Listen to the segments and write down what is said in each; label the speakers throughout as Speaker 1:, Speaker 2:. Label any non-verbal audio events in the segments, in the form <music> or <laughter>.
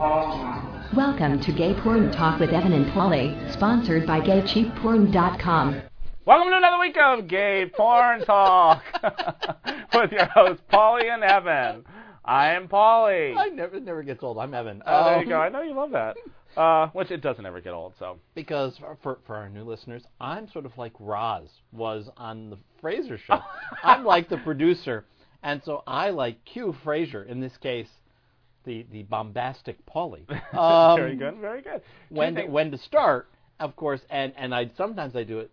Speaker 1: Welcome to Gay Porn Talk with Evan and Paulie, sponsored by GayCheapPorn.com.
Speaker 2: Welcome to another week of Gay Porn Talk <laughs> with your hosts, Paulie and Evan. I am Paulie.
Speaker 3: I never it never gets old. I'm Evan.
Speaker 2: Oh, there you
Speaker 3: Um,
Speaker 2: go. I know you love that. Uh, which it doesn't ever get old, so.
Speaker 3: Because for, for for our new listeners, I'm sort of like Roz was on the Frasier show. <laughs> I'm like the producer, and so I like Q Frasier in this case, the the bombastic Paulie. <laughs> Um,
Speaker 2: very good, very good.
Speaker 3: When to, when to start, of course, and and I sometimes I do it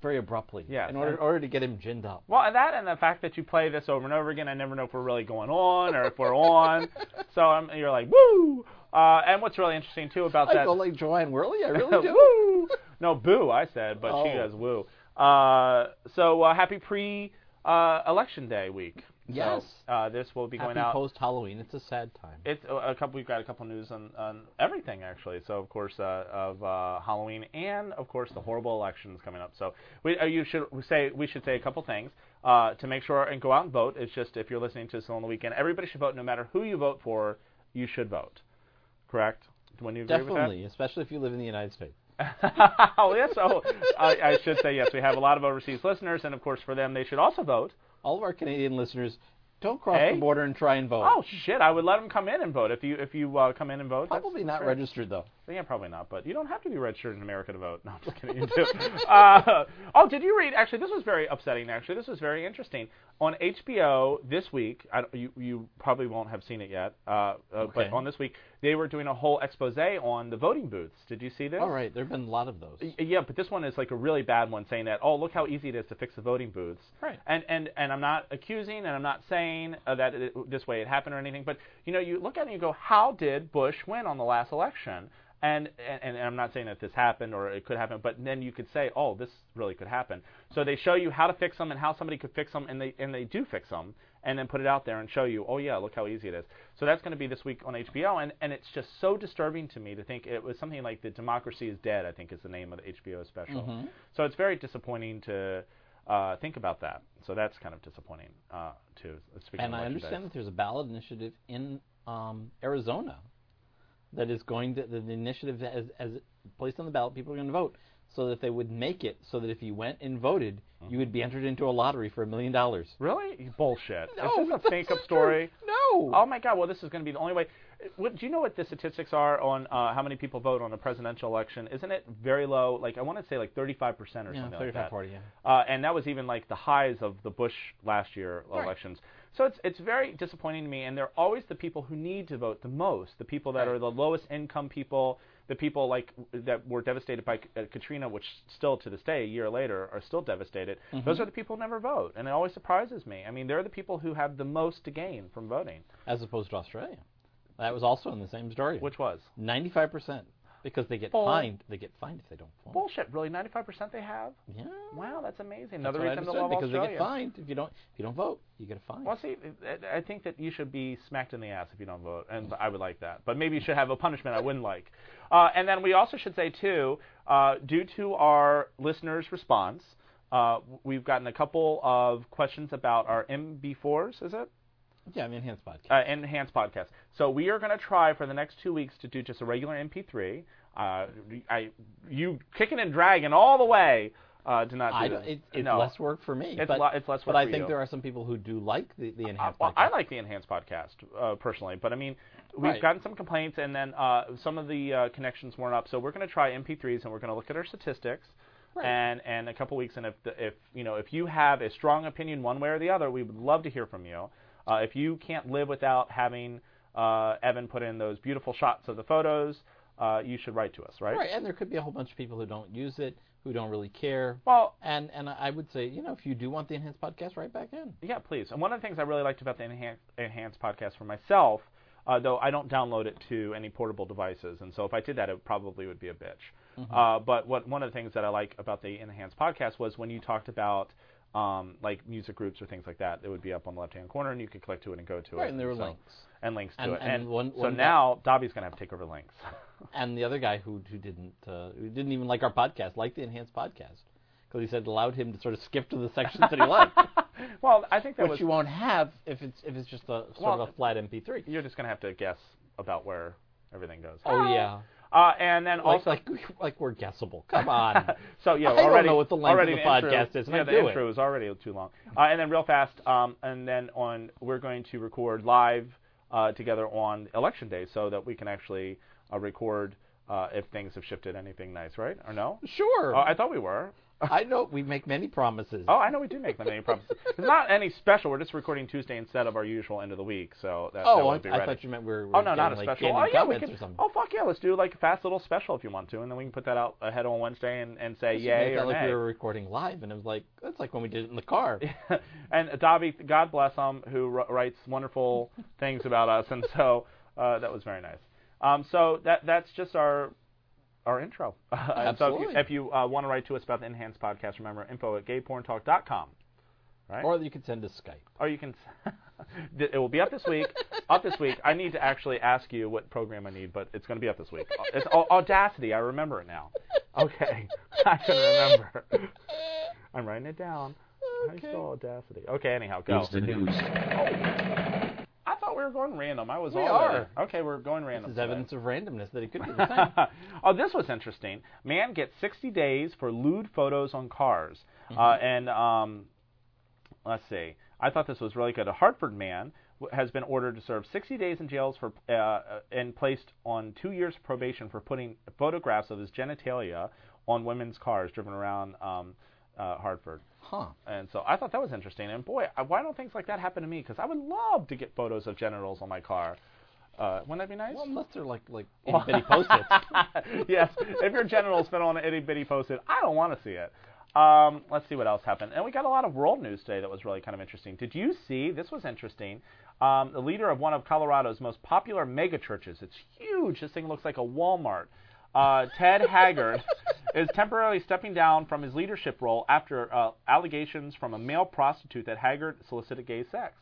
Speaker 3: very abruptly.
Speaker 2: Yes,
Speaker 3: In order in order to get him ginned up.
Speaker 2: Well, and that and the fact that you play this over and over again, I never know if we're really going on or if we're on. <laughs> So um, you're like, woo! Uh, and what's really interesting, too, about that
Speaker 3: I
Speaker 2: that.
Speaker 3: go like Jo Anne Worley. I really <laughs> do.
Speaker 2: woo! No, boo, I said, but she does woo. Uh, so uh, happy pre uh, election day week.
Speaker 3: Yes.
Speaker 2: So, uh, this will be going
Speaker 3: Happy
Speaker 2: out.
Speaker 3: post Halloween. It's a sad time.
Speaker 2: It's a, a couple. We've got a couple news on, on everything actually. So of course uh, of uh, Halloween and of course the horrible elections coming up. So we uh, you should say we should say a couple things uh, to make sure and go out and vote. It's just if you're listening to this on the weekend, everybody should vote. No matter who you vote for, you should vote. Correct? When you agree
Speaker 3: Definitely, especially if you live in the United States. <laughs>
Speaker 2: oh yes. So I, I should say yes. We have a lot of overseas listeners, and of course for them they should also vote.
Speaker 3: All of our Canadian listeners, don't cross
Speaker 2: Hey?
Speaker 3: the border and try and vote.
Speaker 2: Oh shit! I would let them come in and vote if you if you uh, come in and vote. that's
Speaker 3: Probably not registered though.
Speaker 2: Yeah, probably not, but you don't have to be registered in America to vote. <laughs> No, I'm just kidding. You do. uh, oh, did you read? Actually, this was very upsetting. Actually, this was very interesting. On HBO this week, I, you you probably won't have seen it yet, uh, uh, but on this week they were doing a whole expose on the voting booths. Did you see this?
Speaker 3: All right, there have been a lot of those.
Speaker 2: Yeah, but this one is like a really bad one, saying that oh look how easy it is to fix the voting booths.
Speaker 3: Right.
Speaker 2: And and and I'm not accusing and I'm not saying uh, that it, this way it happened or anything, but you know you look at it and you go, how did Bush win on the last election? And, and and I'm not saying that this happened or it could happen, but then you could say, oh, this really could happen. So they show you how to fix them and how somebody could fix them, and they and they do fix them, and then put it out there and show you, oh yeah, look how easy it is. So that's going to be this week on HBO, and and it's just so disturbing to me to think it was something like the Democracy is Dead, I think is the name of the HBO special.
Speaker 3: Mm-hmm.
Speaker 2: So it's very disappointing to uh, think about that. So that's kind of disappointing uh, too.
Speaker 3: And I understand that there's a ballot initiative in um, Arizona that is going to the, the initiative as, as placed on the ballot, people are going to vote so that they would make it so that if you went and voted,
Speaker 2: Mm-hmm.
Speaker 3: you would be entered into a lottery for a million dollars.
Speaker 2: Really? Bullshit.
Speaker 3: No,
Speaker 2: is this a
Speaker 3: not
Speaker 2: up story?
Speaker 3: No.
Speaker 2: Oh my God! Well, this is going to be the only way. What, do you know what the statistics are on uh, how many people vote on a presidential election? Isn't it very low? Like I want to say like 35 percent or
Speaker 3: Yeah,
Speaker 2: something
Speaker 3: 35,
Speaker 2: like that.
Speaker 3: 40, yeah.
Speaker 2: Uh, and that was even like the highs of the Bush last year
Speaker 3: Right.
Speaker 2: elections. So it's it's very disappointing to me. And they're always the people who need to vote the most, the people that are the lowest income people, the people like that were devastated by uh, Katrina, which still to this day, a year later, are still devastated.
Speaker 3: Mm-hmm.
Speaker 2: Those are the people who never vote, and it always surprises me. I mean, they're the people who have the most to gain from voting.
Speaker 3: As opposed to Australia. That was also in the same story.
Speaker 2: Which was
Speaker 3: 95% because they get
Speaker 2: Bull-
Speaker 3: fined. They get fined if they don't vote.
Speaker 2: bullshit. Really, 95% they have.
Speaker 3: Yeah.
Speaker 2: Wow, that's amazing. Another
Speaker 3: what I
Speaker 2: reason to love
Speaker 3: because
Speaker 2: Australia.
Speaker 3: they get fined if you don't if you don't vote. You get a fine.
Speaker 2: Well, see, I- I think that you should be smacked in the ass if you don't vote, and I would like that. But maybe you should have a punishment I wouldn't like. Uh, and then we also should say too, uh, due to our listeners' response, uh, we've gotten a couple of questions about our MB4s. Is it?
Speaker 3: Yeah, I mean enhanced podcast.
Speaker 2: uh, enhanced podcast. So we are going to try for the next two weeks to do just a regular MP3. Uh, I, you kicking and dragging all the way uh, to not do
Speaker 3: I it, it's
Speaker 2: no.
Speaker 3: less work for me.
Speaker 2: It's
Speaker 3: but,
Speaker 2: lo- it's less
Speaker 3: But I think
Speaker 2: you.
Speaker 3: there are some people who do like the, the
Speaker 2: Uh,
Speaker 3: enhanced
Speaker 2: well,
Speaker 3: podcast.
Speaker 2: I like the enhanced podcast uh, personally, but I mean, we've
Speaker 3: Right.
Speaker 2: gotten some complaints, and then uh, some of the uh, connections weren't up. So we're going to try MP3s, and we're going to look at our statistics.
Speaker 3: Right.
Speaker 2: And and a couple weeks, and if the, if you know if you have a strong opinion one way or the other, we would love to hear from you. Uh, if you can't live without having uh, Evan put in those beautiful shots of the photos, uh, you should write to us, right?
Speaker 3: Right, and there could be a whole bunch of people who don't use it, who don't really care.
Speaker 2: Well,
Speaker 3: And and I would say, you know, if you do want the enhanced podcast, right back in.
Speaker 2: Yeah, please. And one of the things I really liked about the enhanced, enhanced podcast for myself, uh, though I don't download it to any portable devices, and so if I did that, it probably would be a bitch. Uh, but what one of the things that I like about the enhanced podcast was when you talked about um, like music groups or things like that, it would be up on the left-hand corner, and you could click to it and go to it.
Speaker 3: Right, and there were
Speaker 2: so-
Speaker 3: links.
Speaker 2: And links to
Speaker 3: And-
Speaker 2: it.
Speaker 3: and one-
Speaker 2: so
Speaker 3: one guy-
Speaker 2: now Dobby's going to have to take over links. <laughs>
Speaker 3: And the other guy who who didn't uh, who didn't even like our podcast, liked the enhanced podcast, because he said it allowed him to sort of skip to the sections that he liked, <laughs>
Speaker 2: well, I think that
Speaker 3: which
Speaker 2: was.
Speaker 3: you won't have if it's if it's just a sort
Speaker 2: Well,
Speaker 3: of a flat MP3.
Speaker 2: You're just going to have to guess about where everything goes.
Speaker 3: Oh yeah.
Speaker 2: Uh, and then
Speaker 3: Like,
Speaker 2: also,
Speaker 3: like, <laughs> like we're guessable. Come on. <laughs>
Speaker 2: so yeah,
Speaker 3: I don't
Speaker 2: already
Speaker 3: know what the length of
Speaker 2: already
Speaker 3: the
Speaker 2: intro-
Speaker 3: is,
Speaker 2: yeah,
Speaker 3: I
Speaker 2: the intro is already too long. Uh, and then real fast, um, and then on we're going to record live uh, together on election day, so that we can actually uh, record uh, if things have shifted anything nice, right? Or no?
Speaker 3: sure.
Speaker 2: Oh, I thought we were. <laughs>
Speaker 3: I know we make many promises.
Speaker 2: Oh, I know we do make them any promises. It's not any special. We're just recording Tuesday instead of our usual end of the week, so that, that
Speaker 3: Oh, I,
Speaker 2: won't be
Speaker 3: I
Speaker 2: ready.
Speaker 3: thought you meant we were.
Speaker 2: Oh no, not a
Speaker 3: like,
Speaker 2: special. Oh yeah, we can. Oh fuck yeah, let's do like a fast little special if you want to, and then we can put that out ahead on Wednesday and, and say yay or
Speaker 3: that like
Speaker 2: nay.
Speaker 3: we were recording live, and it was like that's like when we did it in the car. <laughs>
Speaker 2: and Davi, God bless him, who wr- writes wonderful <laughs> things about us, and so uh, that was very nice. Um, so that that's just our our intro. And <laughs> so if
Speaker 3: Absolutely.
Speaker 2: you, if you uh, want to write to us about the Enhanced Podcast, remember info at gayporntalk.com. Right?
Speaker 3: Or you can send us Skype.
Speaker 2: Or you can. <laughs> it will be up this week. up this week. I need to actually ask you what program I need, but it's going to be up this week. It's Au- Audacity. I remember it now. Okay, <laughs> I can remember. I'm writing it down. I
Speaker 3: Okay.
Speaker 2: saw Audacity. Okay, anyhow, go.
Speaker 4: Here's the news.
Speaker 2: I thought we were going random. I was
Speaker 3: We
Speaker 2: all
Speaker 3: are.
Speaker 2: ready. Okay, we're going random.
Speaker 3: This is
Speaker 2: today.
Speaker 3: evidence of randomness that it could be the same. <laughs>
Speaker 2: oh, this was interesting. Man gets 60 days for lewd photos on cars. Uh, and um, let's see. I thought this was really good. A Hartford man has been ordered to serve 60 days in jails for uh, uh, and placed on two years probation for putting photographs of his genitalia on women's cars driven around um, uh, Hartford.
Speaker 3: huh.
Speaker 2: And so I thought that was interesting. And boy, I- why don't things like that happen to me? Because I would love to get photos of genitals on my car. Uh, wouldn't that be nice?
Speaker 3: Well, unless they're like like <laughs> itty bitty post-its. <laughs>
Speaker 2: yes, if your genitals fit on an itty bitty post-it, I don't want to see it. Um, let's see what else happened. And we got a lot of world news today that was really kind of interesting. Did you see? This was interesting. Um, the leader of one of Colorado's most popular mega churches. It's huge. This thing looks like a Walmart. Uh, Ted Haggard is temporarily stepping down from his leadership role after uh, allegations from a male prostitute that Haggard solicited gay sex.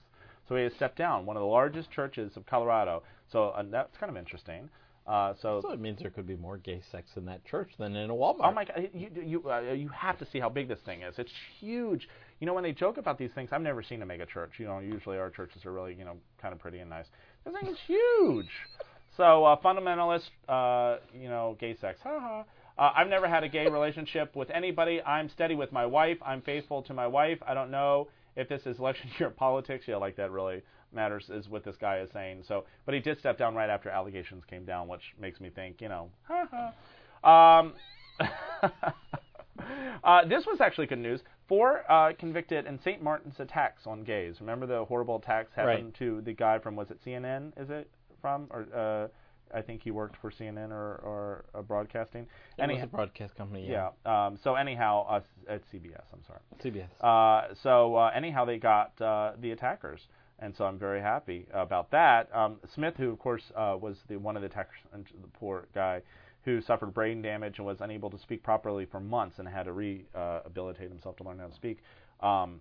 Speaker 2: So he has stepped down. One of the largest churches of Colorado. So uh, that's kind of interesting. Uh, so
Speaker 3: so it means there could be more gay sex in that church than in a Walmart.
Speaker 2: Oh my God! You you uh, you have to see how big this thing is. It's huge. You know when they joke about these things, I've never seen a mega church. You know, usually our churches are really you know kind of pretty and nice. This thing is huge. So uh, fundamentalist, uh, you know, gay sex. Ha ha. Uh, I've never had a gay <laughs> relationship with anybody. I'm steady with my wife. I'm faithful to my wife. I don't know if this is election <laughs> year politics. Yeah, like that really matters is what this guy is saying. So, but he did step down right after allegations came down, which makes me think, you know, ha ha. Um, <laughs> uh, this was actually good news. Four uh, convicted in St. Martin's attacks on gays. Remember the horrible attacks happened
Speaker 3: Right.
Speaker 2: to the guy from was it CNN? Is it from or uh, I think he worked for CNN or or uh, broadcasting.
Speaker 3: it
Speaker 2: Any-
Speaker 3: was a broadcast company.
Speaker 2: yeah. Um, so anyhow, uh, at CBS. I'm sorry.
Speaker 3: CBS.
Speaker 2: Uh, so uh, anyhow, they got uh, the attackers, and so I'm very happy about that. Um, Smith, who of course uh, was the one of the attackers, the poor guy who suffered brain damage and was unable to speak properly for months and had to rehabilitate himself to learn how to speak. Um,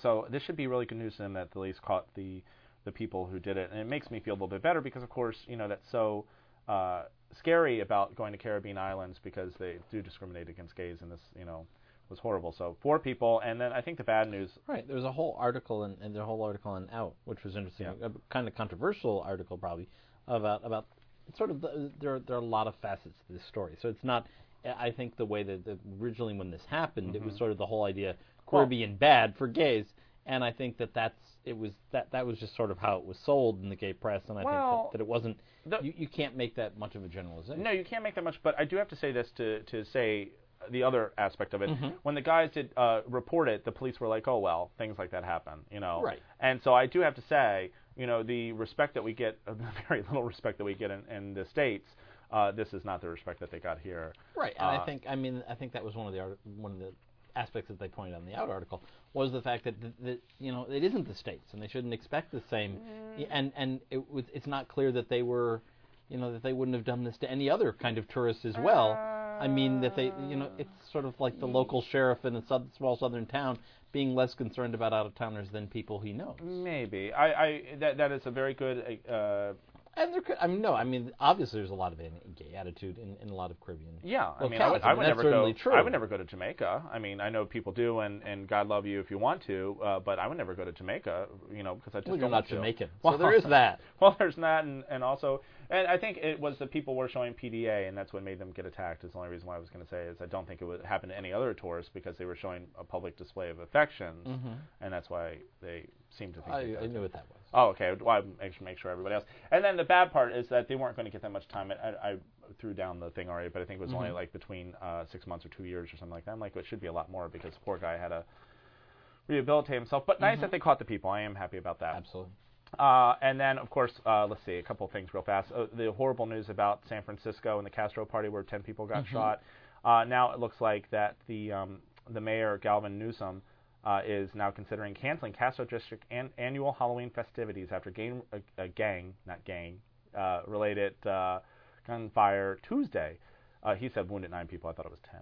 Speaker 2: so this should be really good news to them that the police caught the the people who did it, and it makes me feel a little bit better because, of course, you know that's so uh, scary about going to Caribbean islands because they do discriminate against gays, and this, you know, was horrible. So four people, and then I think the bad news.
Speaker 3: Right. There was a whole article in, and the whole article in Out, which was interesting.
Speaker 2: Yeah.
Speaker 3: A kind of controversial article, probably about about sort of the, there. There are a lot of facets to this story. So it's not. I think the way that, that originally when this happened, it
Speaker 2: Mm-hmm.
Speaker 3: was sort of the whole idea Caribbean bad for gays, and I think that that's it was that that was just sort of how it was sold in the gay press, and I
Speaker 2: Well,
Speaker 3: think that, that it wasn't.
Speaker 2: the-
Speaker 3: you, you can't make that much of a generalization.
Speaker 2: No, you can't make that much, but I do have to say this to to say the other aspect of it.
Speaker 3: Mm-hmm.
Speaker 2: When the guys did uh, report it, the police were like, "Oh well, things like that happen," you know.
Speaker 3: Right.
Speaker 2: And so I do have to say, you know, the respect that we get, <laughs> the very little respect that we get in, in the states, uh, this is not the respect that they got here.
Speaker 3: Right, and
Speaker 2: Uh,
Speaker 3: I think I mean I think that was one of the art- one of the aspects that they pointed out in the out article was the fact that, th- that you know it isn't the states and they shouldn't expect the same,
Speaker 2: Mm.
Speaker 3: and and it was it's not clear that they were, you know that they wouldn't have done this to any other kind of tourist as well. I mean that they you know it's sort of like the local sheriff in a sou- small southern town being less concerned about out of towners than people he knows.
Speaker 2: Maybe I, I that that is a very good uh,
Speaker 3: and there could. I mean, no. I mean, obviously, there's a lot of gay attitude in, in a lot of Caribbean.
Speaker 2: Yeah, I mean. I would, I would never go.
Speaker 3: true.
Speaker 2: I would never go to Jamaica. I mean, I know people do, and and God love you if you want to, uh, but I would never go to Jamaica. You know, because I just
Speaker 3: Well,
Speaker 2: don't
Speaker 3: you're not
Speaker 2: to.
Speaker 3: Jamaican,
Speaker 2: Well,
Speaker 3: so there is <laughs> that.
Speaker 2: Well, there's that, and, and also, and I think it was the people were showing PDA, and that's what made them get attacked. Is the only reason why I was going to say is I don't think it would happen to any other tourists because they were showing a public display of affections, and that's why they seemed to think.
Speaker 3: Mm-hmm. I, I knew what that was.
Speaker 2: Oh, okay. Well, I make sure, make sure everybody else. And then the bad part is that they weren't going to get that much time. I, I, I threw down the thing already, but I think it was only
Speaker 3: Mm-hmm.
Speaker 2: like between uh, six months or two years or something like that. I'm like, it should be a lot more because the poor guy had to rehabilitate himself. But
Speaker 3: Mm-hmm.
Speaker 2: nice that they caught the people. I am happy about that.
Speaker 3: Absolutely.
Speaker 2: Uh, and then, of course, uh, let's see a couple of things real fast. Uh, the horrible news about San Francisco and the Castro party, where 10 people got shot. Uh, now it looks like that the um, the mayor Gavin Newsom uh, is now considering canceling Castro District an- annual Halloween festivities after gang, a, a gang, not gang, uh, related uh, gunfire Tuesday. Uh, he said wounded nine people. I thought it was 10,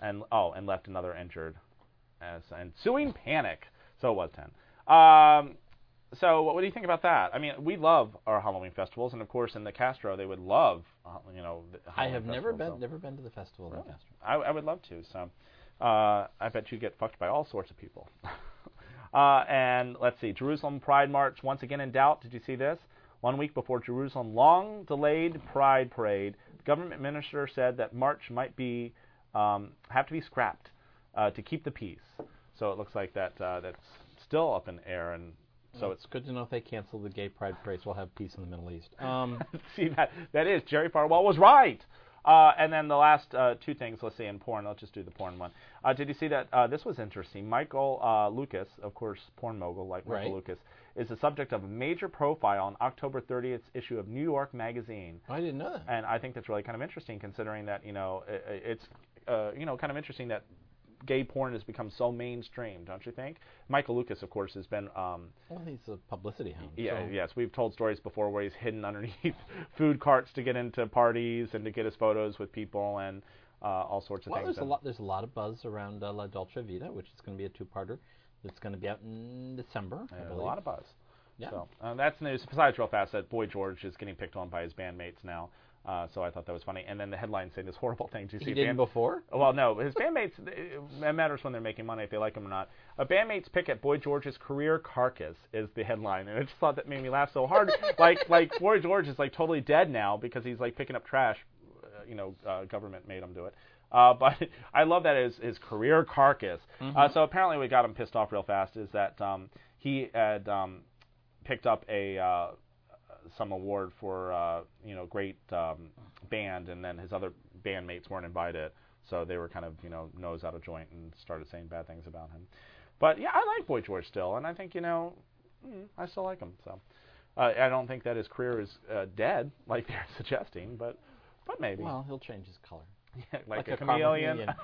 Speaker 2: and oh, and left another injured. As ensuing panic. So it was 10. Um, so what, what do you think about that? I mean, we love our Halloween festivals, and of course, in the Castro, they would love, uh, you know. The
Speaker 3: I have never been
Speaker 2: so-
Speaker 3: never been to the festival in Castro.
Speaker 2: I, I would love to. So, uh, I bet you get fucked by all sorts of people. <laughs> uh, and let's see, Jerusalem Pride March once again in doubt. Did you see this? One week before Jerusalem long-delayed Pride Parade, the government minister said that march might be um, have to be scrapped uh, to keep the peace. So it looks like that uh, that's still up in air, and so it's
Speaker 3: it's good to know if they cancel the gay pride parades, we'll have peace in the Middle East. Um, <laughs>
Speaker 2: see that that is Jerry Falwell was right. Uh, and then the last uh, two things, let's see, in porn. Let's just do the porn one. Uh, did you see that? Uh, this was interesting. Michael uh, Lucas, of course, porn mogul like Michael
Speaker 3: Right.
Speaker 2: Lucas, is the subject of a major profile on October 30th issue of New York Magazine.
Speaker 3: I didn't know that.
Speaker 2: And I think that's really kind of interesting, considering that you know i i- it's uh, you know kind of interesting that gay porn has become so mainstream, don't you think? Michael Lucas, of course, has been um,
Speaker 3: Well, he's a publicity hound.
Speaker 2: yeah,
Speaker 3: so-
Speaker 2: yes, we've told stories before where he's hidden underneath <laughs> food carts to get into parties and to get his photos with people and uh, all sorts of
Speaker 3: Well,
Speaker 2: things.
Speaker 3: there's a lot. There's a lot of buzz around uh, La Dolce Vita, which is going to be a two-parter. That's going to be out in December.
Speaker 2: A lot of buzz.
Speaker 3: Yeah.
Speaker 2: So uh, that's news. Besides, real fast, that Boy George is getting picked on by his bandmates now. Uh, so I thought that was funny. And then the headline saying this horrible thing. Do you see
Speaker 3: he didn't
Speaker 2: band-
Speaker 3: before.
Speaker 2: Well, no, his bandmates. It matters when they're making money if they like him or not. A bandmate's pick at Boy George's career carcass is the headline, and I just thought that made me laugh so hard. <laughs> like, like Boy George is like totally dead now because he's like picking up trash. Uh, you know, uh, government made him do it. Uh, <laughs> but I love that his his career carcass. Uh, so apparently, what got him pissed off real fast is that um, he had um, picked up a uh, some award for uh, you know great um, band, and then his other bandmates weren't invited, so they were kind of you know nose out of joint and started saying bad things about him. But yeah, I like Boy George still, and I think you know mm, I still like him. So uh, I don't think that his career is uh, dead <laughs> like they're suggesting, but but maybe
Speaker 3: Well, he'll change his color. <laughs>
Speaker 2: like,
Speaker 3: like
Speaker 2: a,
Speaker 3: a karma
Speaker 2: chameleon. <laughs>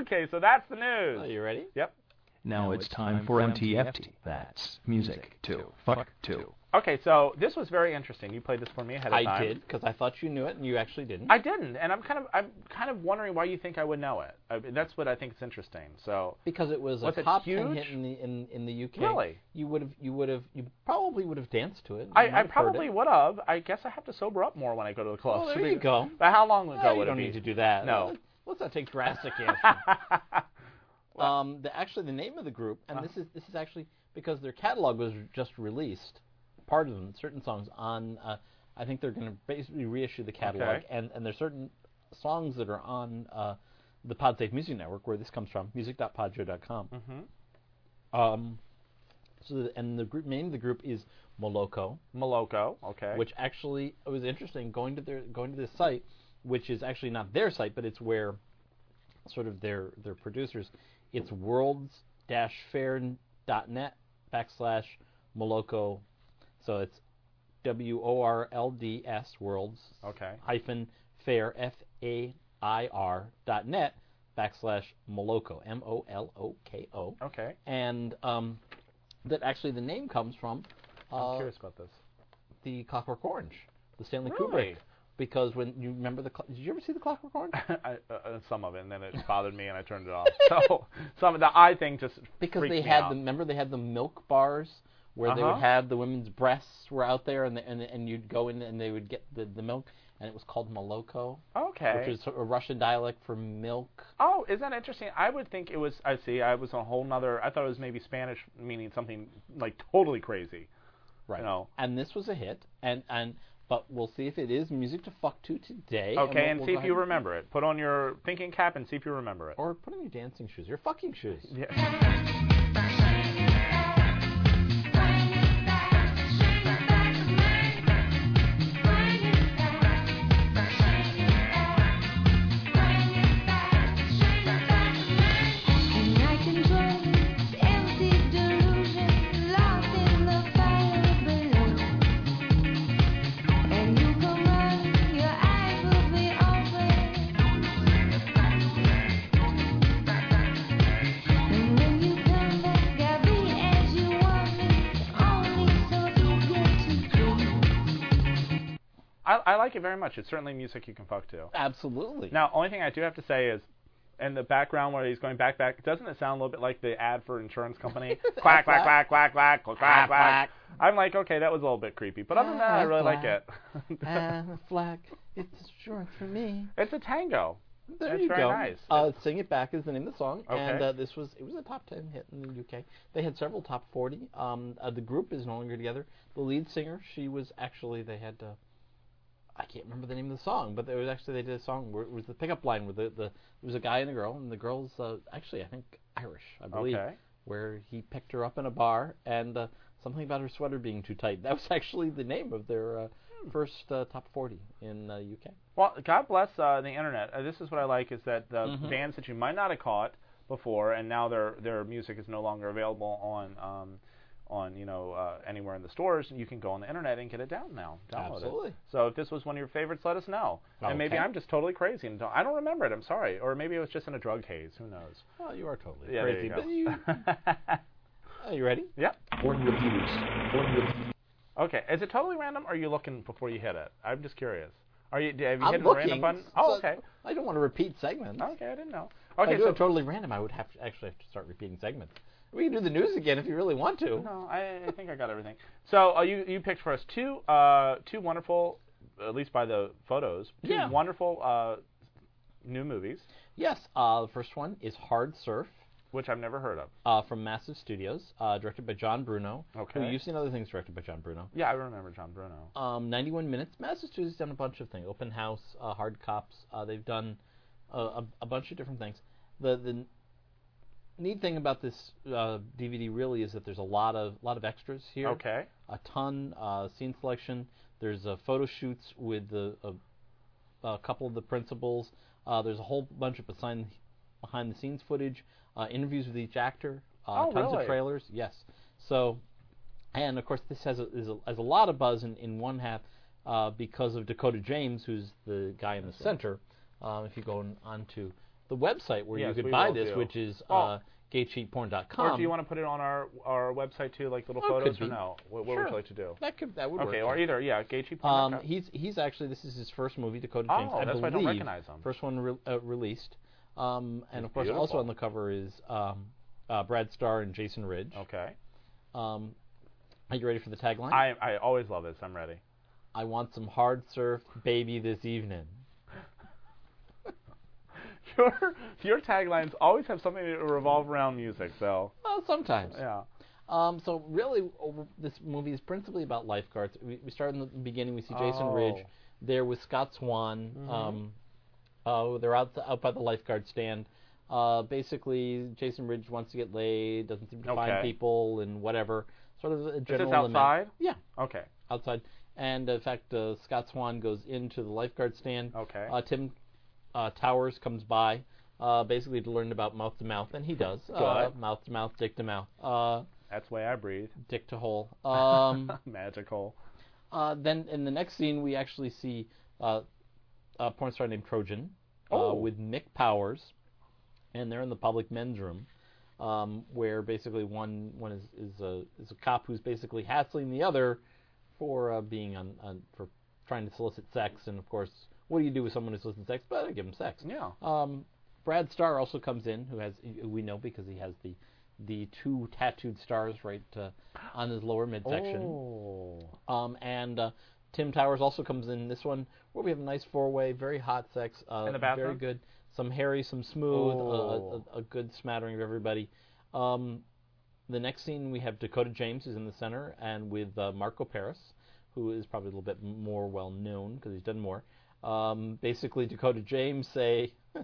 Speaker 2: okay, so that's the news.
Speaker 3: Are you ready?
Speaker 2: Yep.
Speaker 4: Now it's time for MTFT. That's music to fuck to.
Speaker 2: Okay, so this was very interesting. You played this for me ahead of
Speaker 3: I
Speaker 2: time.
Speaker 3: did because I thought you knew it, and you actually didn't.
Speaker 2: I didn't, and I'm kind of I'm kind of wondering why you think I would know it. I, that's what I think is interesting. So
Speaker 3: because it was,
Speaker 2: Was
Speaker 3: a
Speaker 2: it
Speaker 3: top ten
Speaker 2: huge?
Speaker 3: hit in the in, in the UK.
Speaker 2: Really?
Speaker 3: You would have you would have you probably would have danced to it. You
Speaker 2: I, I probably would have. I guess I have to sober up more when I go to the club.
Speaker 3: Well, there <laughs> you go.
Speaker 2: But how long ago
Speaker 3: Well, you
Speaker 2: would
Speaker 3: don't
Speaker 2: it
Speaker 3: need to do that.
Speaker 2: No.
Speaker 3: Let's- Let's not take drastic <laughs> action. Um, the, actually, the name of the group, and
Speaker 2: Uh-huh.
Speaker 3: this is this is actually because their catalog was just released, part of them, certain songs on. Uh, I think they're going to basically reissue the catalog,
Speaker 2: Okay.
Speaker 3: and and there's certain songs that are on uh, the PodSafe Music Network, where this comes from, music.podshow.com.
Speaker 2: Mhm.
Speaker 3: Um, so the, and the group name of the group is Moloko
Speaker 2: Moloko. Okay.
Speaker 3: which actually it was interesting going to their going to this site, which is actually not their site, but it's where sort of their their producers. It's worlds-fair.net backslash Moloko. So it's W O R L D S worlds
Speaker 2: Okay.
Speaker 3: hyphen fair F A I R dot net backslash Moloko M O L O K O
Speaker 2: Okay.
Speaker 3: and um, that actually the name comes from
Speaker 2: I'm
Speaker 3: uh,
Speaker 2: curious about this.
Speaker 3: the Clockwork Orange, the Stanley
Speaker 2: Really?
Speaker 3: Kubrick. Because when you remember the, cl- did you ever see the Clockwork Orange? <laughs>
Speaker 2: I, uh, uh, some of it, and then it bothered me, and I turned it off. <laughs> So some of the eye thing just
Speaker 3: Because they had
Speaker 2: out.
Speaker 3: the remember they had the milk bars where they
Speaker 2: Uh-huh.
Speaker 3: would have the women's breasts were out there, and the, and and you'd go in and they would get the, the milk, and it was called Moloko,
Speaker 2: Okay.
Speaker 3: which is a Russian dialect for milk.
Speaker 2: Oh, is that interesting? I would think it was. I see. I was a whole nother. I thought it was maybe Spanish, meaning something like totally crazy.
Speaker 3: Right.
Speaker 2: You know.
Speaker 3: And this was a hit, and and but we'll see if it is music to fuck to today.
Speaker 2: Okay,
Speaker 3: we'll-
Speaker 2: and
Speaker 3: we'll
Speaker 2: see if you remember it. Put on your thinking cap and see if you remember it.
Speaker 3: Or put on your dancing shoes, your fucking shoes.
Speaker 2: Yeah. Like it very much. It's certainly music you can fuck to.
Speaker 3: Absolutely.
Speaker 2: Now, only thing I do have to say is, in the background where he's going back, back, doesn't it sound a little bit like the ad for insurance company? <laughs> quack, quack, quack, quack, quack, quack, quack, quack. I'm like, okay, that was a little bit creepy, but other than that, I really like it.
Speaker 3: and a flag, it's insurance for me.
Speaker 2: it's a tango.
Speaker 3: There
Speaker 2: It's
Speaker 3: you
Speaker 2: very
Speaker 3: go.
Speaker 2: nice.
Speaker 3: Uh, Sing It Back is the name of the song, and uh, this was it was a top ten hit in the UK. They had several top forty. Um, uh, the group is no longer together. The lead singer, she was actually they had. I can't remember the name of the song, but there was actually they did a song where it was the pickup line where the, the there was a guy and a girl, and the girl's uh, actually I think Irish, I believe,
Speaker 2: Okay.
Speaker 3: where he picked her up in a bar and uh, something about her sweater being too tight. <laughs> That was actually the name of their uh, first uh, top forty in uh, UK.
Speaker 2: Well, God bless uh, the internet. Uh, this is what I like is that the
Speaker 3: Mhm.
Speaker 2: bands that you might not have caught before, and now their their music is no longer available on um, on you know uh, anywhere in the stores. You can go on the internet and get it down now. Download
Speaker 3: Absolutely.
Speaker 2: it. So if this was one of your favorites, let us know. Okay. And maybe I'm just totally crazy and don't, I don't remember it. I'm sorry, or maybe it was just in a drug haze. Who knows?
Speaker 3: Well, you are totally
Speaker 2: Yeah,
Speaker 3: crazy.
Speaker 2: you. <laughs>
Speaker 3: Are you ready?
Speaker 2: yeah.
Speaker 4: Born reviews. Born reviews.
Speaker 2: Okay. Is it totally random, or are you looking before you hit it? I'm just curious. Are you? Have you
Speaker 3: I'm
Speaker 2: hit the
Speaker 3: looking.
Speaker 2: random button? Oh,
Speaker 3: so
Speaker 2: okay.
Speaker 3: I don't want to repeat segments.
Speaker 2: Okay, I didn't know. Okay, so
Speaker 3: totally random, I would have to actually have to start repeating segments. We can do the news again if you really want to.
Speaker 2: No, I, I think I got everything. So uh, you you picked for us two uh, two wonderful, at least by the photos, two
Speaker 3: Yeah.
Speaker 2: wonderful uh, new movies,
Speaker 3: Yes. Uh, the first one is Hard Surf
Speaker 2: which I've never heard of.
Speaker 3: uh, from Massive Studios, uh, directed by John Bruno.
Speaker 2: Okay.
Speaker 3: Who you've seen other things directed by John Bruno.
Speaker 2: Yeah, I remember John Bruno.
Speaker 3: Um, 91 minutes. Massive Studios has done a bunch of things. Open House, uh, Hard Cops. Uh, they've done a, a, a bunch of different things. The the neat thing about this uh, DVD really is that there's a lot of lot of extras here.
Speaker 2: Okay.
Speaker 3: a ton uh, scene selection. There's uh, photo shoots with the, a, a couple of the principals. Uh, there's a whole bunch of behind behind the scenes footage, uh, interviews with each actor, uh,
Speaker 2: Oh,
Speaker 3: tons
Speaker 2: really?
Speaker 3: of trailers. Yes. So, and of course this has a, is a, has a lot of buzz in, in one half uh, because of Dakota James, who's the guy in the center. Um, if you go on, onto the website where
Speaker 2: Yes,
Speaker 3: you could buy this,
Speaker 2: do.
Speaker 3: which is
Speaker 2: Well-
Speaker 3: uh, gaycheapporn.com.
Speaker 2: or do you want to put it on our our website too, like little
Speaker 3: Oh,
Speaker 2: photos, or no? What, what
Speaker 3: Sure.
Speaker 2: would you like to do?
Speaker 3: that could that would
Speaker 2: Okay,
Speaker 3: work.
Speaker 2: or either yeah, Gaethje.
Speaker 3: Um, he's he's actually this is his first movie, Dakota
Speaker 2: Oh,
Speaker 3: James. I
Speaker 2: that's why I don't recognize him.
Speaker 3: First one re- uh, released, um, and of course
Speaker 2: beautiful.
Speaker 3: also on the cover is um, uh, Brad Starr and Jason Ridge.
Speaker 2: okay.
Speaker 3: Um, are you ready for the tagline?
Speaker 2: I I always love this. I'm ready.
Speaker 3: I want some hard surf, baby, this evening.
Speaker 2: Your <laughs> your taglines always have something to revolve around music, So
Speaker 3: Well, sometimes.
Speaker 2: Yeah.
Speaker 3: Um, so really, this movie is principally about lifeguards. We, we start in the beginning. We see Jason
Speaker 2: Oh.
Speaker 3: Ridge there with Scott Swan. Um, uh, they're out out by the lifeguard stand. Uh, basically, Jason Ridge wants to get laid, doesn't seem to find people, and whatever. Sort of a
Speaker 2: Is
Speaker 3: general
Speaker 2: this
Speaker 3: lament.
Speaker 2: outside?
Speaker 3: Yeah,
Speaker 2: Okay.
Speaker 3: outside. And in fact, uh, Scott Swan goes into the lifeguard stand.
Speaker 2: Okay.
Speaker 3: Uh, Tim uh, Towers comes by, uh, basically to learn about mouth to mouth, and he does. Uh, mouth to mouth, dick to mouth, uh,
Speaker 2: That's the way I breathe.
Speaker 3: dick to hole. <laughs> Um,
Speaker 2: Magical.
Speaker 3: uh, then in the next scene, we actually see uh, a porn star named Trojan uh,
Speaker 2: Oh.
Speaker 3: with Mick Powers, and they're in the public men's room, um, where basically one one is is a is a cop who's basically hassling the other for uh, being on, on for trying to solicit sex, and of course, what do you do with someone who solicits sex? But I give him sex.
Speaker 2: Yeah.
Speaker 3: Um, Brad Starr also comes in, who has who we know because he has the the two tattooed stars right uh, on his lower midsection.
Speaker 2: Oh.
Speaker 3: Um, and uh, Tim Towers also comes in this one where we have a nice four-way, very hot sex. Uh,
Speaker 2: In the bathroom.
Speaker 3: Very good. Some hairy, some smooth,
Speaker 2: Oh.
Speaker 3: a, a, a good smattering of everybody. Um, the next scene we have Dakota James who's in the center, and with uh, Marco Paris, who is probably a little bit more well known because he's done more. Um, basically, Dakota James say <laughs>